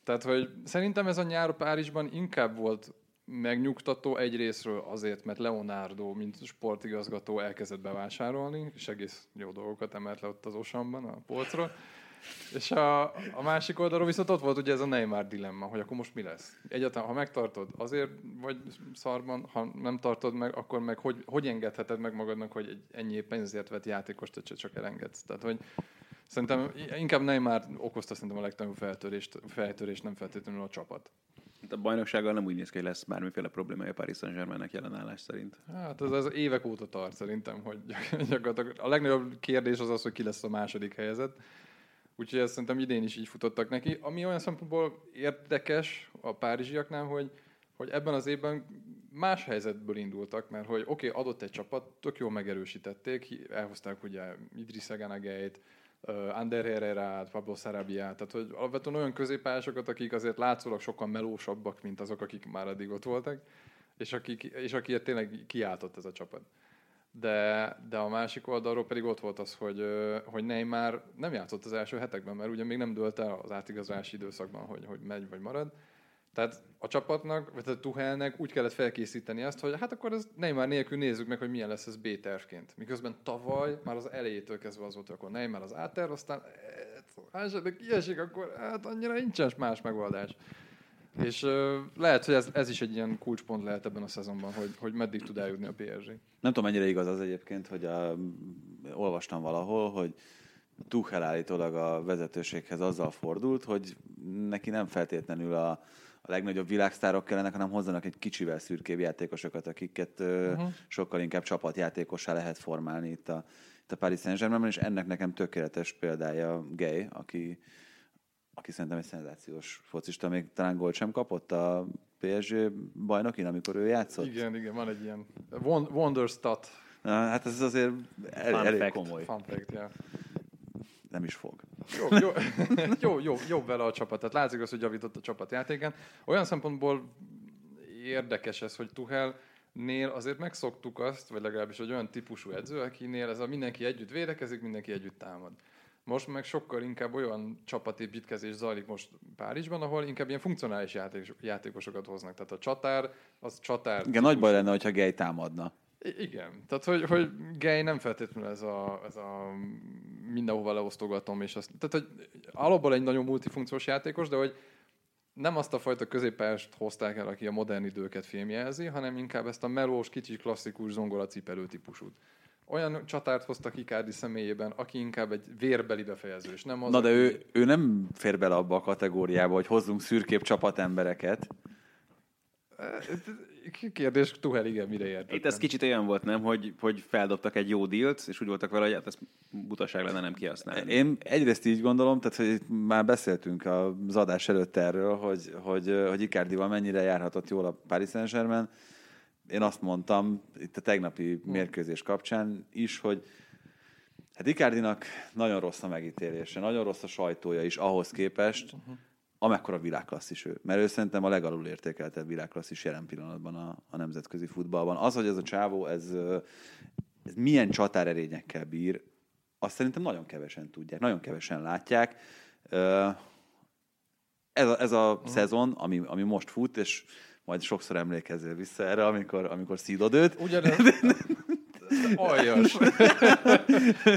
Tehát, hogy szerintem ez a nyár Párizsban inkább volt megnyugtató egyrésztről azért, mert Leonardo, mint sportigazgató elkezdett bevásárolni, és egész jó dolgokat emelt le ott az Osamban, a polcról. És a, a másik oldalról viszont ott volt ugye ez a Neymar dilemma, hogy akkor most mi lesz? Egyáltalán, ha megtartod, azért vagy szarban, ha nem tartod meg, akkor meg hogy, hogy engedheted meg magadnak, hogy egy ennyi pénzért vett játékost egyszer csak elengedsz? Tehát, hogy Szerintem inkább Neymar okozta szerintem a legtöbb feltörést, feltörést, nem feltétlenül a csapat. A bajnoksággal nem úgy néz ki, hogy lesz bármiféle problémája a Paris Saint-Germainnek jelen állás szerint. Hát ez, ez évek óta tart szerintem, hogy gyakorlatilag a legnagyobb kérdés az az, hogy ki lesz a második helyzet. Úgyhogy ezt szerintem idén is így futottak neki. Ami olyan szempontból érdekes a párizsiaknál, hogy, hogy ebben az évben más helyzetből indultak, mert hogy oké, okay, adott egy csapat, tök jól megerősítették, elhozták ugye Idris Eganageit, Ander Herrera-t, Pablo Sarabiát, tehát hogy alapvetően olyan középpályásokat, akik azért látszólag sokkal melósabbak, mint azok, akik már eddig ott voltak, és, akik, és akiért tényleg kiáltott ez a csapat. De, de a másik oldalról pedig ott volt az, hogy, hogy Neymar nem játszott az első hetekben, mert ugye még nem dőlt el az átigazolási időszakban, hogy, hogy megy vagy marad. Tehát a csapatnak, vagy a Tuhelnek úgy kellett felkészíteni azt, hogy hát akkor ez Neymar nélkül nézzük meg, hogy milyen lesz ez B-tervként. Miközben tavaly már az elejétől kezdve az volt, hogy akkor Neymar az A-terv, aztán ha esetleg kiesik, akkor hát annyira nincsen más megoldás. És uh, lehet, hogy ez, ez is egy ilyen kulcspont lehet ebben a szezonban, hogy, hogy meddig tud eljutni a PSG. Nem tudom, mennyire igaz az egyébként, hogy a, olvastam valahol, hogy Tuchel állítólag a vezetőséghez azzal fordult, hogy neki nem feltétlenül a, a legnagyobb világsztárok kellenek, hanem hozzanak egy kicsivel szürkébb játékosokat, akiket uh-huh. sokkal inkább csapatjátékossá lehet formálni itt a, itt a Paris Saint-Germainben, és ennek nekem tökéletes példája Gay, aki, aki szerintem egy szenzációs focista, még talán gólt sem kapott a PSG bajnokin, amikor ő játszott. Igen, igen, van egy ilyen Wonderstat. Na, hát ez azért el, Fun elég fact. komoly. Fun fact, yeah. Nem is fog. Jó, jó, jó, jó, jobb vele a csapat. Tehát látszik az, hogy javított a csapat játékán. Olyan szempontból érdekes ez, hogy Tuhel nél azért megszoktuk azt, vagy legalábbis egy olyan típusú edző, akinél ez a mindenki együtt védekezik, mindenki együtt támad. Most meg sokkal inkább olyan csapatépítkezés zajlik most Párizsban, ahol inkább ilyen funkcionális játék, játékosokat hoznak. Tehát a csatár, az csatár. Igen, nagy baj lenne, hogyha Gay támadna. Igen. Tehát, hogy, hogy Gay nem feltétlenül ez a, ez a mindenhova leosztogatom, és azt, tehát, hogy alapból egy nagyon multifunkciós játékos, de hogy nem azt a fajta középpályást hozták el, aki a modern időket filmjelzi, hanem inkább ezt a melós, kicsi, klasszikus zongola cipelő típusút. Olyan csatárt hoztak Icardi személyében, aki inkább egy vérbeli befejező, és nem az, Na de aki- ő, ő nem fér bele abba a kategóriába, hogy hozzunk szürkép csapatembereket. Kérdés, Tuhel igen, mire ért. Itt ez kicsit olyan volt, nem, hogy, hogy feldobtak egy jó dílt, és úgy voltak vele, hogy hát ez butaság lenne nem kihasználni. Én egyrészt így gondolom, tehát hogy már beszéltünk az adás előtt erről, hogy, hogy, hogy Icardival mennyire járhatott jól a Paris Saint-Germain. Én azt mondtam itt a tegnapi mérkőzés kapcsán is, hogy hát Icardinak nagyon rossz a megítélése, nagyon rossz a sajtója is ahhoz képest, amekkora világklasszis ő. Mert ő szerintem a legalul értékeltebb világklasszis jelen pillanatban a, a nemzetközi futballban. Az, hogy ez a csávó, ez, ez milyen csatárerényekkel bír, azt szerintem nagyon kevesen tudják, nagyon kevesen látják. Ez a, ez a szezon, ami, ami most fut, és majd sokszor emlékezzél vissza erre, amikor, amikor szídod őt. Ugyanez... Aljas.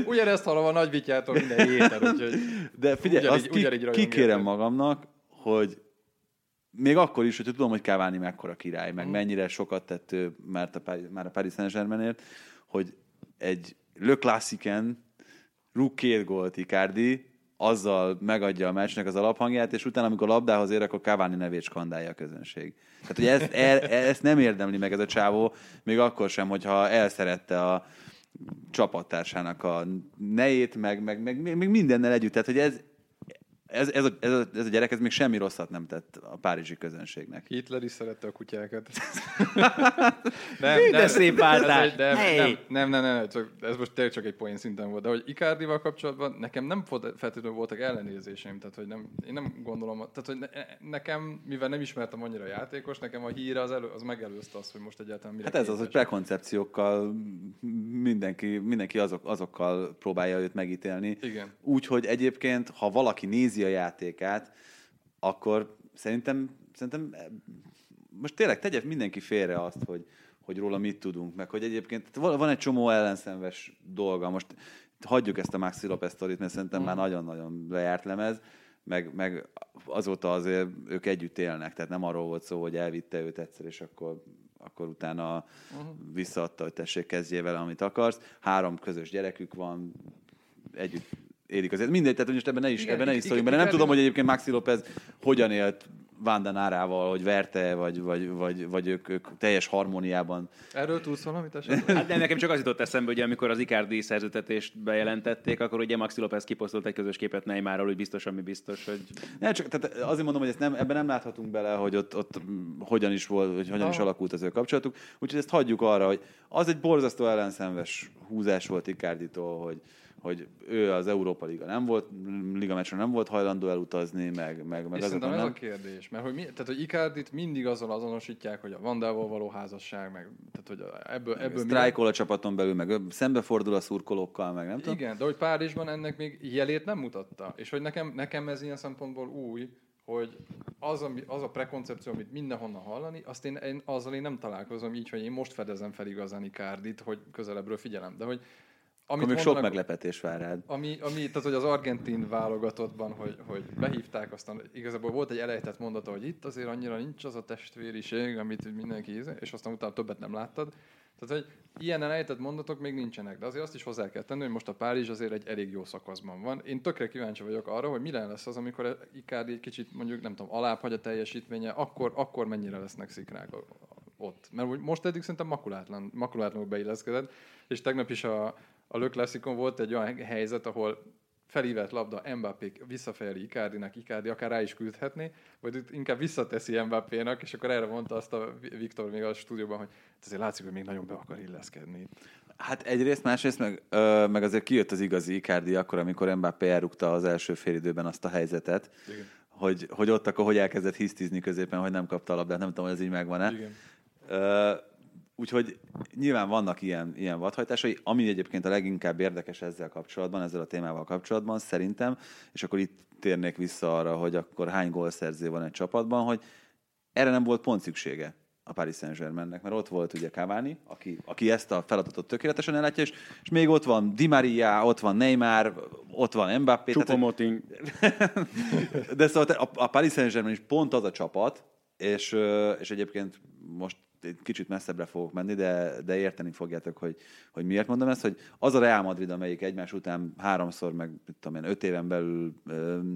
Ugyanezt hallom a nagy vityától minden héten, úgyhogy... De figyelj, Ugyanígy- azt ki, kikérem magamnak, hogy még akkor is, hogyha tudom, hogy Cavani mekkora király, Mm. meg mennyire sokat tett ő már a, Paris- már a Paris Saint-Germainért, hogy egy Le Classicen rúg két gólt Icardi, azzal megadja a meccsnek az alaphangját, és utána, amikor labdához ér, akkor Cavani nevét skandálja a közönség. Tehát, hogy ezt, e, ezt nem érdemli meg ez a csávó, még akkor sem, hogyha elszerette a csapattársának a nejét, meg, meg, meg, meg mindennel együtt. Tehát, hogy ez, ez, ez, a, ez, a, ez a gyerek ez még semmi rosszat nem tett a párizsi közönségnek. Hitler is szerette a kutyákat. nem, De szép váltás. Ez, nem, Hey! nem, nem, nem, nem, csak, ez most tényleg csak egy poén szinten volt. De hogy Icardival kapcsolatban nekem nem volt- feltétlenül voltak ellenérzéseim, tehát hogy nem, én nem gondolom, tehát hogy ne, nekem, mivel nem ismertem annyira a játékos, nekem a híre az, elő, az megelőzte azt, hogy most egyáltalán mire Hát ez az, hogy prekoncepciókkal mindenki, mindenki azok, azokkal próbálja őt megítélni. Igen. Úgy, hogy egyébként, ha valaki nézi a játékát, akkor szerintem, szerintem eh, most tényleg tegye mindenki félre azt, hogy, hogy róla mit tudunk, meg hogy egyébként van egy csomó ellenszenves dolga. Most hagyjuk ezt a Maxi Lopez sztorit, mert szerintem már nagyon-nagyon lejárt lemez, meg, meg azóta azért ők együtt élnek, tehát nem arról volt szó, hogy elvitte őt egyszer, és akkor, akkor utána visszaadta, hogy tessék, kezdjél vele, amit akarsz. Három közös gyerekük van, együtt élik azért. Mindegy, tehát most ebben ne is, Igen, ebben ne is szóljunk, mert nem igen, tudom, hogy egyébként Maxi López hogyan élt Vandanárával, hogy verte, vagy, vagy, vagy, vagy ők, ők teljes harmóniában. Erről tudsz valamit esetleg? Hát de nekem csak az jutott eszembe, hogy amikor az Icardi szerződtetést bejelentették, akkor ugye Maxi López kiposztolt egy közös képet Neymarról, hogy biztos, ami biztos, hogy... Ne, csak tehát azért mondom, hogy ezt nem, ebben nem láthatunk bele, hogy ott, ott hogyan is volt, hogy hogyan is alakult az ő kapcsolatuk. Úgyhogy ezt hagyjuk arra, hogy az egy borzasztó ellenszenves húzás volt Icarditól, hogy, hogy ő az Európa Liga nem volt, Liga meccsre nem volt hajlandó elutazni, meg, meg, meg És szerintem ez nem. a kérdés, mert hogy mi, tehát, hogy Icardit mindig azzal azonosítják, hogy a Vandával való házasság, meg tehát, hogy a- ebből, ebből mi- Sztrájkol a csapaton belül, meg szembefordul a szurkolókkal, meg nem tudom. Igen, de hogy Párizsban ennek még jelét nem mutatta. És hogy nekem, nekem ez ilyen szempontból új, hogy az, ami, az a prekoncepció, amit mindenhonnan hallani, azt én, én, azzal én nem találkozom így, hogy én most fedezem fel igazán Icardit, hogy közelebbről figyelem. De hogy Akkor még sok meglepetés vár rád. ami, ami, tehát hogy az argentin válogatottban, hogy, hogy behívták, aztán igazából volt egy elejtett mondata, hogy itt azért annyira nincs az a testvériség, amit mindenki íze, és aztán utána többet nem láttad. Tehát, hogy ilyen elejtett mondatok még nincsenek, de azért azt is hozzá kell tenni, hogy most a Párizs azért egy elég jó szakaszban van. Én tökre kíváncsi vagyok arra, hogy mi lesz az, amikor Icardi egy kicsit mondjuk, nem tudom, alább hagy a teljesítménye, akkor, akkor mennyire lesznek szikrák ott. Mert most eddig szerintem makulátlan, makulátlanul beilleszkedett, és tegnap is a, a Le Classicon volt egy olyan helyzet, ahol felívett labda Mbappé visszafejeli Icardinak, Icardi akár rá is küldhetné, vagy itt inkább visszateszi Mbappénak, és akkor erre mondta azt a Viktor még a stúdióban, hogy "Hát azért látszik, hogy még nagyon be akar illeszkedni. Hát egyrészt, másrészt meg, ö, meg azért kijött az igazi Icardi akkor, amikor Mbappé elrúgta az első félidőben azt a helyzetet, Igen. hogy, hogy ott akkor hogy elkezdett hisztizni középen, hogy nem kapta a labdát, nem tudom, hogy ez így megvan-e. Igen. Ö, úgyhogy nyilván vannak ilyen, ilyen vadhajtásai, ami egyébként a leginkább érdekes ezzel kapcsolatban, ezzel a témával kapcsolatban szerintem, és akkor itt térnék vissza arra, hogy akkor hány gólszerző van egy csapatban, hogy erre nem volt pont szüksége a Paris Saint-Germainnek, mert ott volt ugye Cavani, aki, aki ezt a feladatot tökéletesen ellátja, és, és még ott van Di Maria, ott van Neymar, ott van Mbappé. Csupomoting. de szóval a, a Paris Saint-Germain is pont az a csapat, és, és egyébként most kicsit messzebbre fogok menni, de, de érteni fogjátok, hogy, hogy miért mondom ezt, hogy az a Real Madrid, amelyik egymás után háromszor, meg mit tudom én, öt éven belül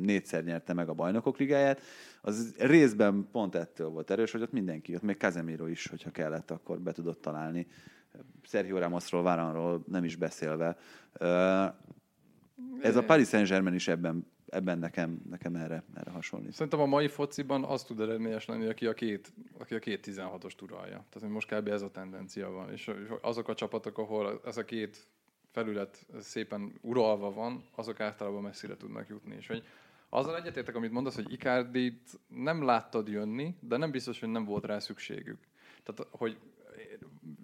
négyszer nyerte meg a bajnokok ligáját, az részben pont ettől volt erős, hogy ott mindenki, ott még Casemiro is, hogyha kellett, akkor be tudott találni. Sergio Ramosról, Váranról nem is beszélve. Ez a Paris Saint-Germain is ebben, ebben nekem, nekem erre, erre hasonlít. Szerintem a mai fociban az tud eredményes lenni, aki a két, aki a két 16-os uralja. Tehát most kb. ez a tendencia van. És azok a csapatok, ahol ez a két felület szépen uralva van, azok általában messzire tudnak jutni. És hogy azzal egyetértek, amit mondasz, hogy Icardit nem láttad jönni, de nem biztos, hogy nem volt rá szükségük. Tehát, hogy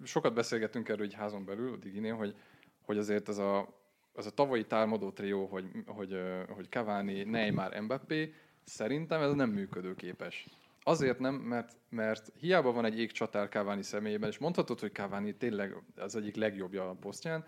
sokat beszélgettünk erről egy házon belül, a Diginél, hogy, hogy azért ez a, ez a tavalyi támadó trió, hogy, hogy, hogy Cavani, Neymar, Mbappé, szerintem ez nem működőképes. Azért nem, mert, mert hiába van egy égcsatár Cavani személyében, és mondhatod, hogy Cavani tényleg az egyik legjobbja a posztján,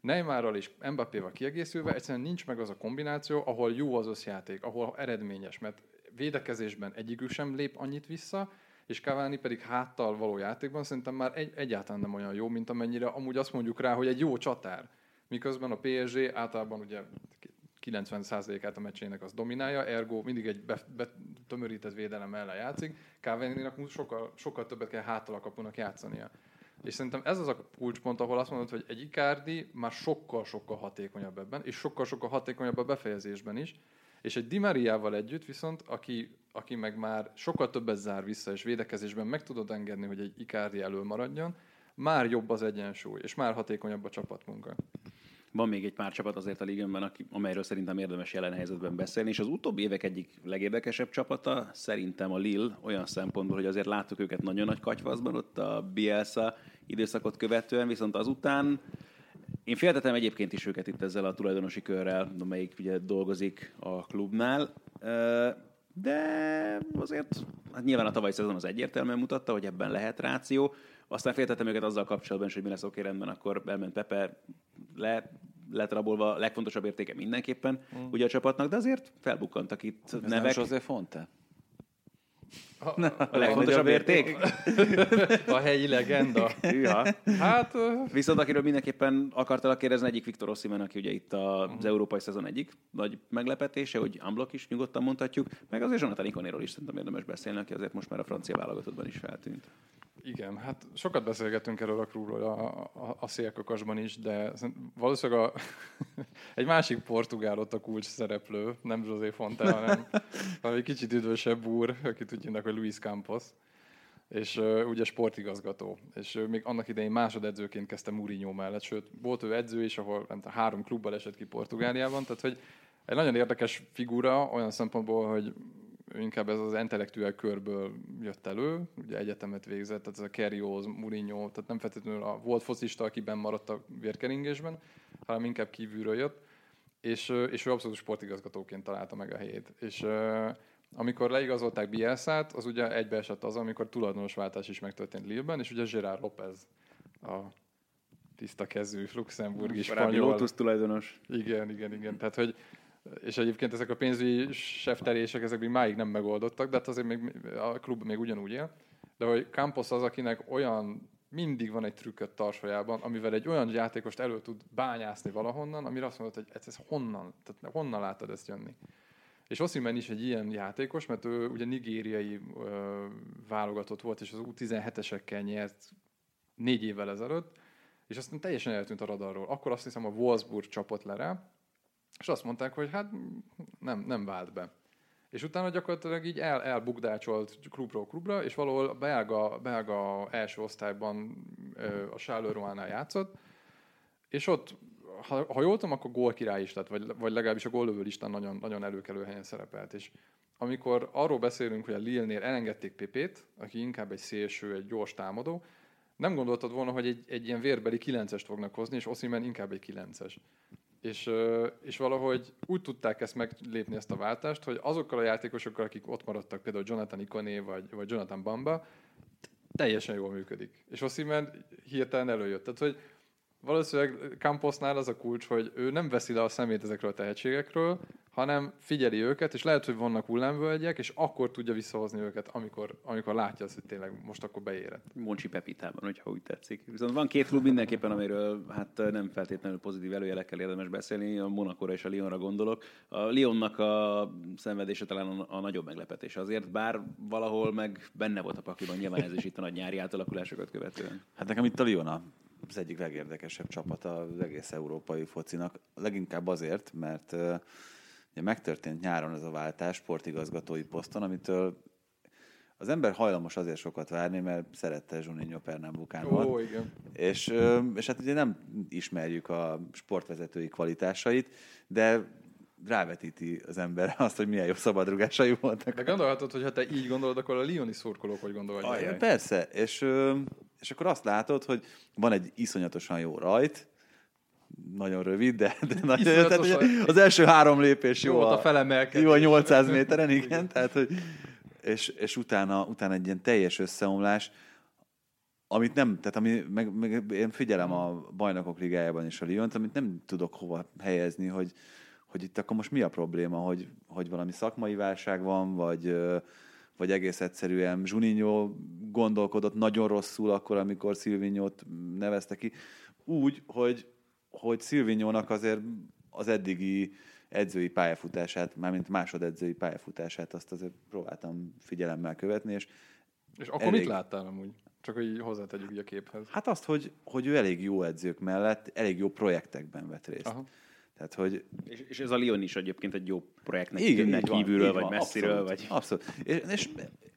Neymarral és Mbappéval kiegészülve egyszerűen nincs meg az a kombináció, ahol jó az összjáték, ahol eredményes, mert védekezésben egyikük sem lép annyit vissza, és Cavani pedig háttal való játékban szerintem már egy, egyáltalán nem olyan jó, mint amennyire amúgy azt mondjuk rá, hogy egy jó csatár. Miközben a PSG általában ugye 90%-át a meccsének az dominálja, ergo mindig egy be- betömörített védelem ellen játszik, Cavani-nak sokkal, sokkal többet kell háttal a kapunak játszania. És szerintem ez az a kulcspont, ahol azt mondod, hogy egy Icardi már sokkal-sokkal hatékonyabb ebben, és sokkal-sokkal hatékonyabb a befejezésben is, és egy Di Mariával együtt viszont, aki, aki meg már sokkal többet zár vissza, és védekezésben meg tudod engedni, hogy egy Icardi elől maradjon, már jobb az egyensúly, és már hatékonyabb a csapatmunka. Van még egy pár csapat azért a aki, amelyről szerintem érdemes jelen helyzetben beszélni, és az utóbbi évek egyik legérdekesebb csapata szerintem a Lille, olyan szempontból, hogy azért láttuk őket nagyon nagy katyvaszban ott a Bielsa időszakot követően, viszont azután én féltetem egyébként is őket itt ezzel a tulajdonosi körrel, amelyik ugye dolgozik a klubnál, de azért hát nyilván a tavalyi szezon az egyértelműen mutatta, hogy ebben lehet ráció. Aztán féltettem őket azzal kapcsolatban is, hogy mi lesz oké rendben, akkor elment Pepe, le, lett rabolva a legfontosabb értéke mindenképpen mm. ugye a csapatnak, de azért felbukkantak itt Ez nevek. nem José Fonte? A legfontosabb érték? A helyi legenda. Hűha. Hát, Viszont akiről mindenképpen akartalak kérdezni, egyik Viktor Ossiman, aki ugye itt az Mhm. európai szezon egyik nagy meglepetése, hogy unblock is nyugodtan mondhatjuk, meg azért Jonathan Ikonéról is szerintem érdemes beszélni, aki azért most már a francia válogatottban is feltűnt. Igen, hát sokat beszélgetünk erről a krúról a, a, a szélkakasban is, de valószínűleg a, egy másik portugál ott a kulcs szereplő, nem José Fonte, hanem, egy kicsit üdvösebb úr, akit úgy hívnak, hogy Luis Campos és uh, ugye sportigazgató. És uh, még annak idején másodedzőként kezdte Mourinho mellett, sőt, volt ő edző is, ahol nem tudom, három klubbal esett ki Portugáliában, tehát hogy egy nagyon érdekes figura olyan szempontból, hogy inkább ez az intellektuál körből jött elő, ugye egyetemet végzett, tehát ez a Kerioz, Mourinho, tehát nem feltétlenül a volt focista, aki benn maradt a vérkeringésben, hanem inkább kívülről jött, és, és ő abszolút sportigazgatóként találta meg a helyét. És amikor leigazolták Bielszát, az ugye egybeesett az, amikor tulajdonosváltás is megtörtént Lille-ben, és ugye Gerard López a tiszta kezű luxemburgi spanyol. Lotus tulajdonos. Igen, igen, igen. Tehát, hogy és egyébként ezek a pénzügyi sefterések, ezek még máig nem megoldottak, de hát azért még a klub még ugyanúgy él. De hogy Campos az, akinek olyan, mindig van egy trükköt tarsajában, amivel egy olyan játékost elő tud bányászni valahonnan, amire azt mondod, hogy ez, ez honnan, tehát honnan látod ezt jönni. És Osimhen is egy ilyen játékos, mert ő ugye nigériai ö, válogatott volt, és az U17-esekkel nyert négy évvel ezelőtt, és aztán teljesen eltűnt a radarról. Akkor azt hiszem a Wolfsburg csapott le rá, és azt mondták, hogy hát nem, nem vált be. És utána gyakorlatilag így el, elbukdácsolt klubról klubra, és valahol a belga, belga első osztályban ö, a Charleroi-nál játszott, és ott, ha, ha jól tudom, akkor gólkirály is lett, vagy, vagy legalábbis a góllövő listán nagyon, nagyon előkelő helyen szerepelt. És amikor arról beszélünk, hogy a Lille-nél elengedték Pépét, aki inkább egy szélső, egy gyors támadó, nem gondoltad volna, hogy egy, egy ilyen vérbeli kilencest fognak hozni, és Osimhen inkább egy kilences. És, és valahogy úgy tudták ezt meglépni, ezt a váltást, hogy azokkal a játékosokkal, akik ott maradtak, például Jonathan Ikoné vagy, vagy Jonathan Bamba, teljesen jól működik. És Osimhen hirtelen előjött. Tehát, hogy valószínűleg Camposnál az a kulcs, hogy ő nem veszi le a szemét ezekről a tehetségekről, hanem figyeli őket, és lehet, hogy vannak hullámvölgyek, és akkor tudja visszahozni őket, amikor, amikor látja azt, hogy tényleg most akkor beérett. Moncsi Pepitában, hogyha úgy tetszik. Viszont van két klub mindenképpen, amiről hát nem feltétlenül pozitív előjelekkel érdemes beszélni, a Monakora és a Lyonra gondolok. A Lyonnak a szenvedése talán a, a nagyobb meglepetés azért, bár valahol meg benne volt a pakliban, nyilván ez is itt a nagy nyári átalakulásokat követően. Hát nekem itt a Lyon a- az egyik legérdekesebb csapat az egész európai focinak. Leginkább azért, mert ugye megtörtént nyáron ez a váltás sportigazgatói poszton, amitől az ember hajlamos azért sokat várni, mert szerette Zsuninho Pernambucánot. Ó, igen. És, és hát ugye nem ismerjük a sportvezetői kvalitásait, de rávetíti az ember azt, hogy milyen jó szabadrugásai voltak. De gondolhatod, hogy ha te így gondolod, akkor a Lioni szurkolók hogy gondolják? Persze, és, és akkor azt látod, hogy van egy iszonyatosan jó rajt, nagyon rövid, de, de nagyon, tehát, az első három lépés jó, Jó a a, felemelkedés. jó a 800 méteren, igen, tehát, hogy, és, és utána, utána egy ilyen teljes összeomlás, amit nem, tehát ami, meg, meg én figyelem a bajnokok ligájában is a Lyont, amit nem tudok hova helyezni, hogy, hogy itt akkor most mi a probléma, hogy, hogy valami szakmai válság van, vagy, vagy egész egyszerűen Zsuninho gondolkodott nagyon rosszul akkor, amikor Szilvinyót nevezte ki. Úgy, hogy, hogy Szilvinyónak azért az eddigi edzői pályafutását, mármint másodedzői pályafutását, azt azért próbáltam figyelemmel követni, és És akkor Elég. mit láttál amúgy? Csak hogy hozzátegyük a képhez. Hát azt, hogy, hogy ő elég jó edzők mellett, elég jó projektekben vett részt. Aha. Tehát, hogy És, és ez a Lyon is egyébként egy jó projektnek igen, így van, kívülről, így vagy van, messziről, abszolút, vagy... Abszolút. És, és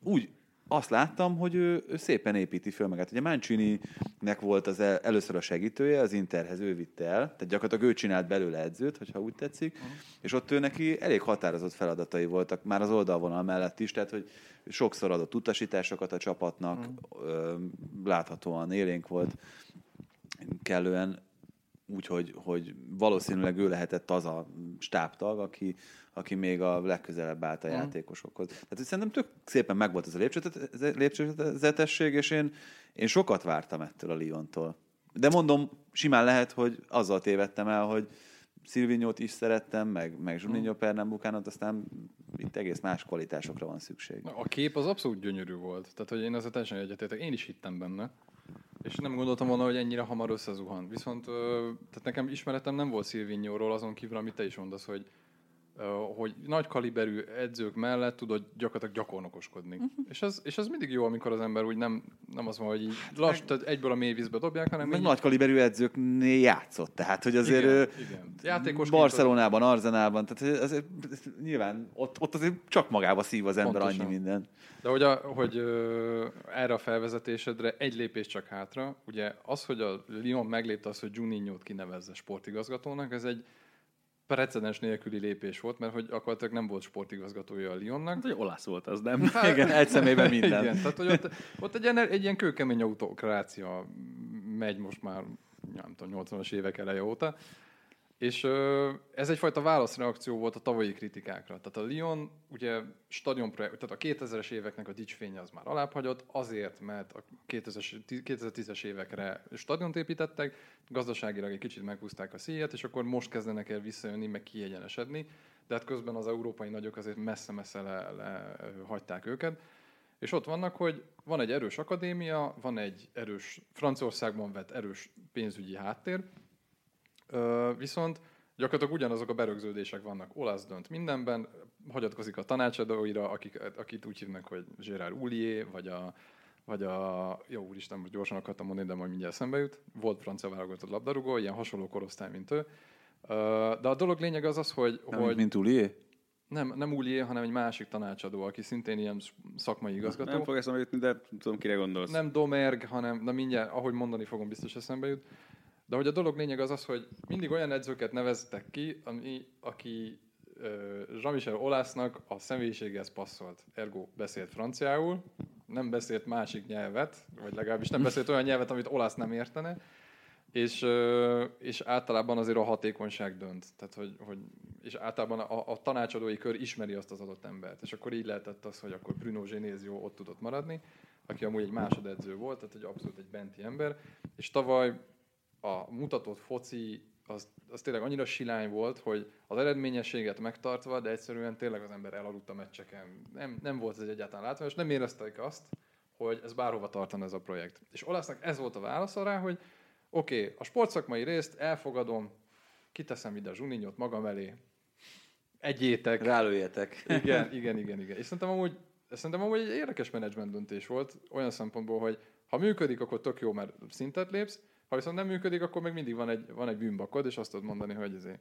úgy azt láttam, hogy ő, ő szépen építi föl magát. Ugye Mancini-nek volt az el, először a segítője, az Interhez ő vitte el, tehát gyakorlatilag ő csinált belőle edzőt, hogyha úgy tetszik, uh-huh. és ott ő neki elég határozott feladatai voltak, már az oldalvonal mellett is, tehát hogy sokszor adott utasításokat a csapatnak, uh-huh. láthatóan élénk volt, kellően úgyhogy hogy valószínűleg ő lehetett az a stábtag, aki, aki még a legközelebb állt a Mhm. játékosokhoz. Tehát hogy szerintem tök szépen megvolt ez a lépcsőzetesség, és én, én sokat vártam ettől a Lyontól. De mondom, simán lehet, hogy azzal tévedtem el, hogy Szilvinyót is szerettem, meg, meg Zsuninho Pernambucánot, aztán itt egész más kvalitásokra van szükség. A kép az abszolút gyönyörű volt. Tehát, hogy én ezzel teljesen egyetértek. Én is hittem benne. És nem gondoltam volna, hogy ennyire hamar összezuhan. Viszont tehát nekem ismeretem nem volt Szilvinyóról, azon kívül, amit te is mondasz, hogy hogy nagy kaliberű edzők mellett tudod gyakorlatilag gyakornokoskodni. Uh-huh. És, ez, és ez mindig jó, amikor az ember úgy nem, nem az van, hogy így lass, tehát egyből a mély vízbe dobják, hanem Meg így- nagy kaliberű edzőknél játszott, tehát hogy azért Igen, ő igen. Játékosként Barcelonában, Arzenálban, tehát azért nyilván ott, ott azért csak magába szív az ember Pontosan. annyi minden. De hogy, a, hogy ö, erre a felvezetésedre egy lépés csak hátra, ugye az, hogy a Lyon meglépte azt, hogy Juninho-t kinevezze sportigazgatónak, ez egy precedens nélküli lépés volt, mert hogy gyakorlatilag nem volt sportigazgatója a Lyonnak. Hát, hogy olasz volt az, nem? Igen, egy személyben minden. Igen, tehát hogy ott, ott egy, ilyen, egy ilyen kőkemény autokrácia megy most már, nem tudom, 80-as évek eleje óta. És ö, ez egyfajta válaszreakció volt a tavalyi kritikákra. Tehát a Lyon, ugye stadionprojekt, tehát a 2000-es éveknek a dicsfénye az már alábbhagyott, azért, mert a 2000-es 2010-es évekre stadiont építettek, gazdaságilag egy kicsit meghúzták a szíjat, és akkor most kezdenek el visszajönni, meg kiegyenesedni, de hát közben az európai nagyok azért messze-messze le, le hagyták őket. És ott vannak, hogy van egy erős akadémia, van egy erős, Franciaországban vett erős pénzügyi háttér, viszont gyakorlatilag ugyanazok a berögződések vannak. Olasz dönt mindenben, hagyatkozik a tanácsadóira, akik, akit úgy hívnak, hogy Gérard Oulier, vagy a, vagy a, jó úristen, most gyorsan akartam mondani, de majd mindjárt szembe jut. Volt francia válogatott labdarúgó, ilyen hasonló korosztály, mint ő. De a dolog lényeg az az, hogy, Nem, hogy mint Ulié? nem, nem Oulier, hanem egy másik tanácsadó, aki szintén ilyen szakmai igazgató. Nem fog eszembe jutni, de tudom, kire gondolsz. Nem Domerg, hanem, na mindjárt, ahogy mondani fogom, biztos eszembe jut. De hogy a dolog lényeg az az, hogy mindig olyan edzőket neveztek ki, ami, aki Jean-Michel Olásznak a személyiséghez passzolt. Ergo beszélt franciául, nem beszélt másik nyelvet, vagy legalábbis nem beszélt olyan nyelvet, amit Olász nem értene, és, és általában azért a hatékonyság dönt. Tehát, hogy, hogy, és általában a, a tanácsadói kör ismeri azt az adott embert. És akkor így lehetett az, hogy akkor Bruno Genesio ott tudott maradni, aki amúgy egy másodedző volt, tehát egy abszolút egy benti ember. És tavaly a mutatott foci az, az tényleg annyira silány volt, hogy az eredményességet megtartva, de egyszerűen tényleg az ember elaludt a meccseken. Nem, nem volt ez egy egyáltalán látványos, nem érezték azt, hogy ez bárhova tartana ez a projekt. És Olasznak ez volt a válasz rá, hogy oké, okay, a sportszakmai részt elfogadom, kiteszem ide a Zsuninyot magam elé, egyétek. Rálőjetek. Igen, igen, igen, igen. És szerintem amúgy, szerintem amúgy egy érdekes menedzsment döntés volt, olyan szempontból, hogy ha működik, akkor tök jó, mert szintet lépsz, ha viszont nem működik, akkor még mindig van egy, van egy bűnbakod, és azt tudod mondani, hogy ezért.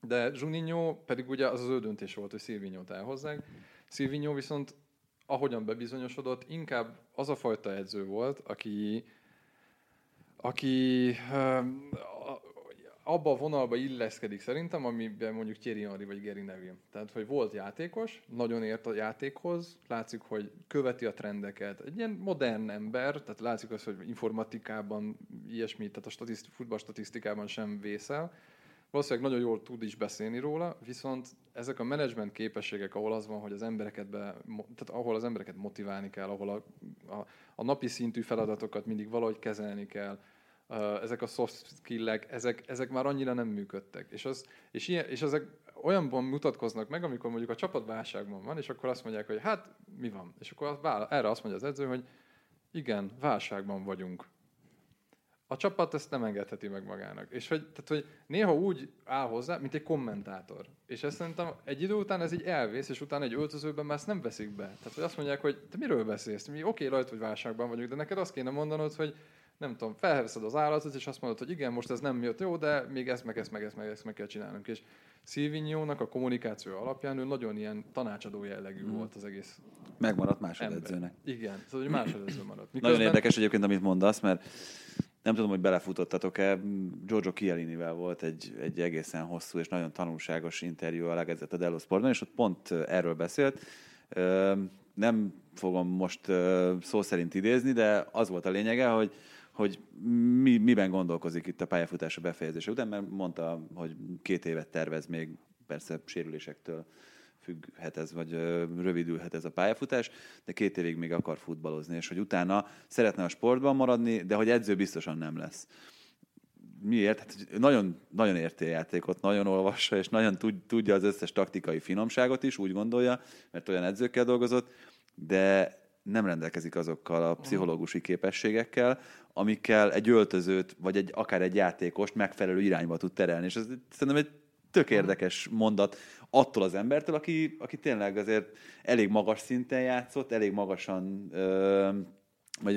De Juninho pedig ugye az az ő döntés volt, hogy Silvinho-t elhozzák. Silvinho viszont ahogyan bebizonyosodott, inkább az a fajta edző volt, aki, aki abba a vonalba illeszkedik szerintem, amiben mondjuk Thierry Henry vagy Gary Neville. Tehát, hogy volt játékos, nagyon ért a játékhoz, látszik, hogy követi a trendeket. Egy ilyen modern ember, tehát látszik az, hogy informatikában ilyesmi, tehát a statiszt, futballstatisztikában sem vészel. Valószínűleg nagyon jól tud is beszélni róla, viszont ezek a menedzsment képességek, ahol az van, hogy az embereket be, tehát ahol az embereket motiválni kell, ahol a, a, a napi szintű feladatokat mindig valahogy kezelni kell, ezek a soft skillek, ezek, ezek már annyira nem működtek. És, az, és, ilyen, és ezek olyanban mutatkoznak meg, amikor mondjuk a csapat válságban van, és akkor azt mondják, hogy hát mi van? És akkor erre azt mondja az edző, hogy igen, válságban vagyunk. A csapat ezt nem engedheti meg magának. És hogy, tehát, hogy néha úgy áll hozzá, mint egy kommentátor. És ezt szerintem egy idő után ez így elvész, és utána egy öltözőben már ezt nem veszik be. Tehát, hogy azt mondják, hogy te miről beszélsz? Mi oké, rajta, hogy válságban vagyunk, de neked azt kéne mondanod, hogy nem tudom, felveszed az állatot, és azt mondod, hogy igen, most ez nem jött jó, de még ezt, meg ezt, meg ezt, meg ezt meg kell csinálnunk. És Szilvinyónak a kommunikáció alapján ő nagyon ilyen tanácsadó jellegű mm. volt az egész Megmaradt másodedzőnek. Igen, szóval hogy másodedző maradt. Nagyon érdekes egyébként, amit mondasz, mert nem tudom, hogy belefutottatok-e, Giorgio Chiellinivel volt egy, egy egészen hosszú és nagyon tanulságos interjú a legezett a Dello Sportban, és ott pont erről beszélt. Nem fogom most szó szerint idézni, de az volt a lényege, hogy hogy mi, miben gondolkozik itt a pályafutása befejezése után, mert mondta, hogy két évet tervez még, persze sérülésektől függhet ez, vagy rövidülhet ez a pályafutás, de két évig még akar futballozni, és hogy utána szeretne a sportban maradni, de hogy edző biztosan nem lesz. miért? Hát, nagyon, nagyon érti a játékot, nagyon olvassa, és nagyon tud, tudja az összes taktikai finomságot is, úgy gondolja, mert olyan edzőkkel dolgozott, de nem rendelkezik azokkal a pszichológusi képességekkel, amikkel egy öltözőt, vagy egy, akár egy játékost megfelelő irányba tud terelni. És ez szerintem egy tök érdekes mondat attól az embertől, aki, aki tényleg azért elég magas szinten játszott, elég magasan ö, vagy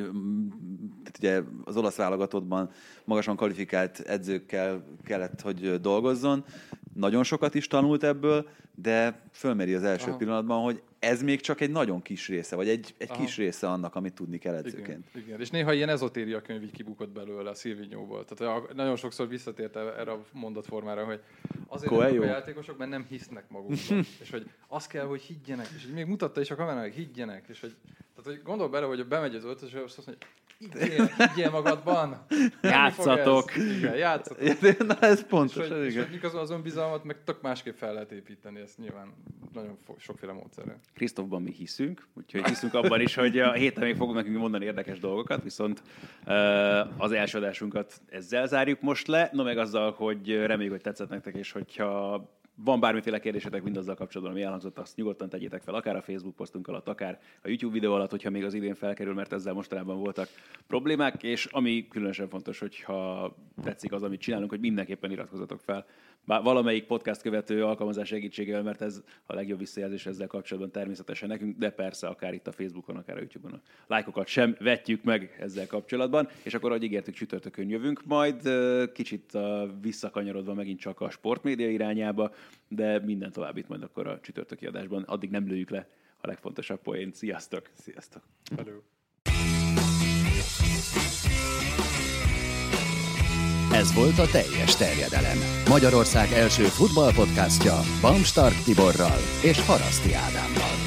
tehát ugye az olasz válogatottban magasan kvalifikált edzőkkel kellett, hogy dolgozzon. Nagyon sokat is tanult ebből, de fölmeri az első Aha. pillanatban, hogy ez még csak egy nagyon kis része, vagy egy, egy kis része annak, amit tudni kell edzőként. Igen, igen. és néha ilyen ezotéria könyv így kibukott belőle a Szilvinyóból. Tehát nagyon sokszor visszatért erre a mondatformára, hogy azért a játékosok, mert nem hisznek magukban. és hogy azt kell, hogy higgyenek. És még mutatta is a kamerának, higgyenek. És hogy, tehát, hogy gondol bele, hogy bemegy az öltöz, és azt mondja, Higgyél, higgyél magadban. Játszatok. Igen, játszatok. Na ez pontos. És hogy, és hogy az, az önbizalmat meg tök másképp fel lehet építeni, ezt nyilván nagyon sokféle módszerrel. Krisztófban mi hiszünk, úgyhogy hiszünk abban is, hogy a héten még fogunk nekünk mondani érdekes dolgokat, viszont az első adásunkat ezzel zárjuk most le, no meg azzal, hogy reméljük, hogy tetszett nektek, és hogyha van bármiféle kérdésetek mindazzal kapcsolatban, ami elhangzott, azt nyugodtan tegyétek fel, akár a Facebook posztunk alatt, akár a YouTube videó alatt, hogyha még az idén felkerül, mert ezzel mostanában voltak problémák, és ami különösen fontos, hogyha tetszik az, amit csinálunk, hogy mindenképpen iratkozatok fel. Valamelyik podcast követő alkalmazás segítségével, mert ez a legjobb visszajelzés ezzel kapcsolatban természetesen nekünk, de persze akár itt a Facebookon, akár a YouTube-on. A lájkokat sem vetjük meg ezzel kapcsolatban, és akkor, ahogy ígértük, csütörtökön jövünk, majd kicsit visszakanyarodva megint csak a sportmédia irányába, de minden továbbit majd akkor a csütörtöki adásban. Addig nem lőjük le a legfontosabb poént. Sziasztok! Sziasztok! Hello. Ez volt a teljes terjedelem. Magyarország első futballpodcastja Bamstark Tiborral és Haraszti Ádámmal.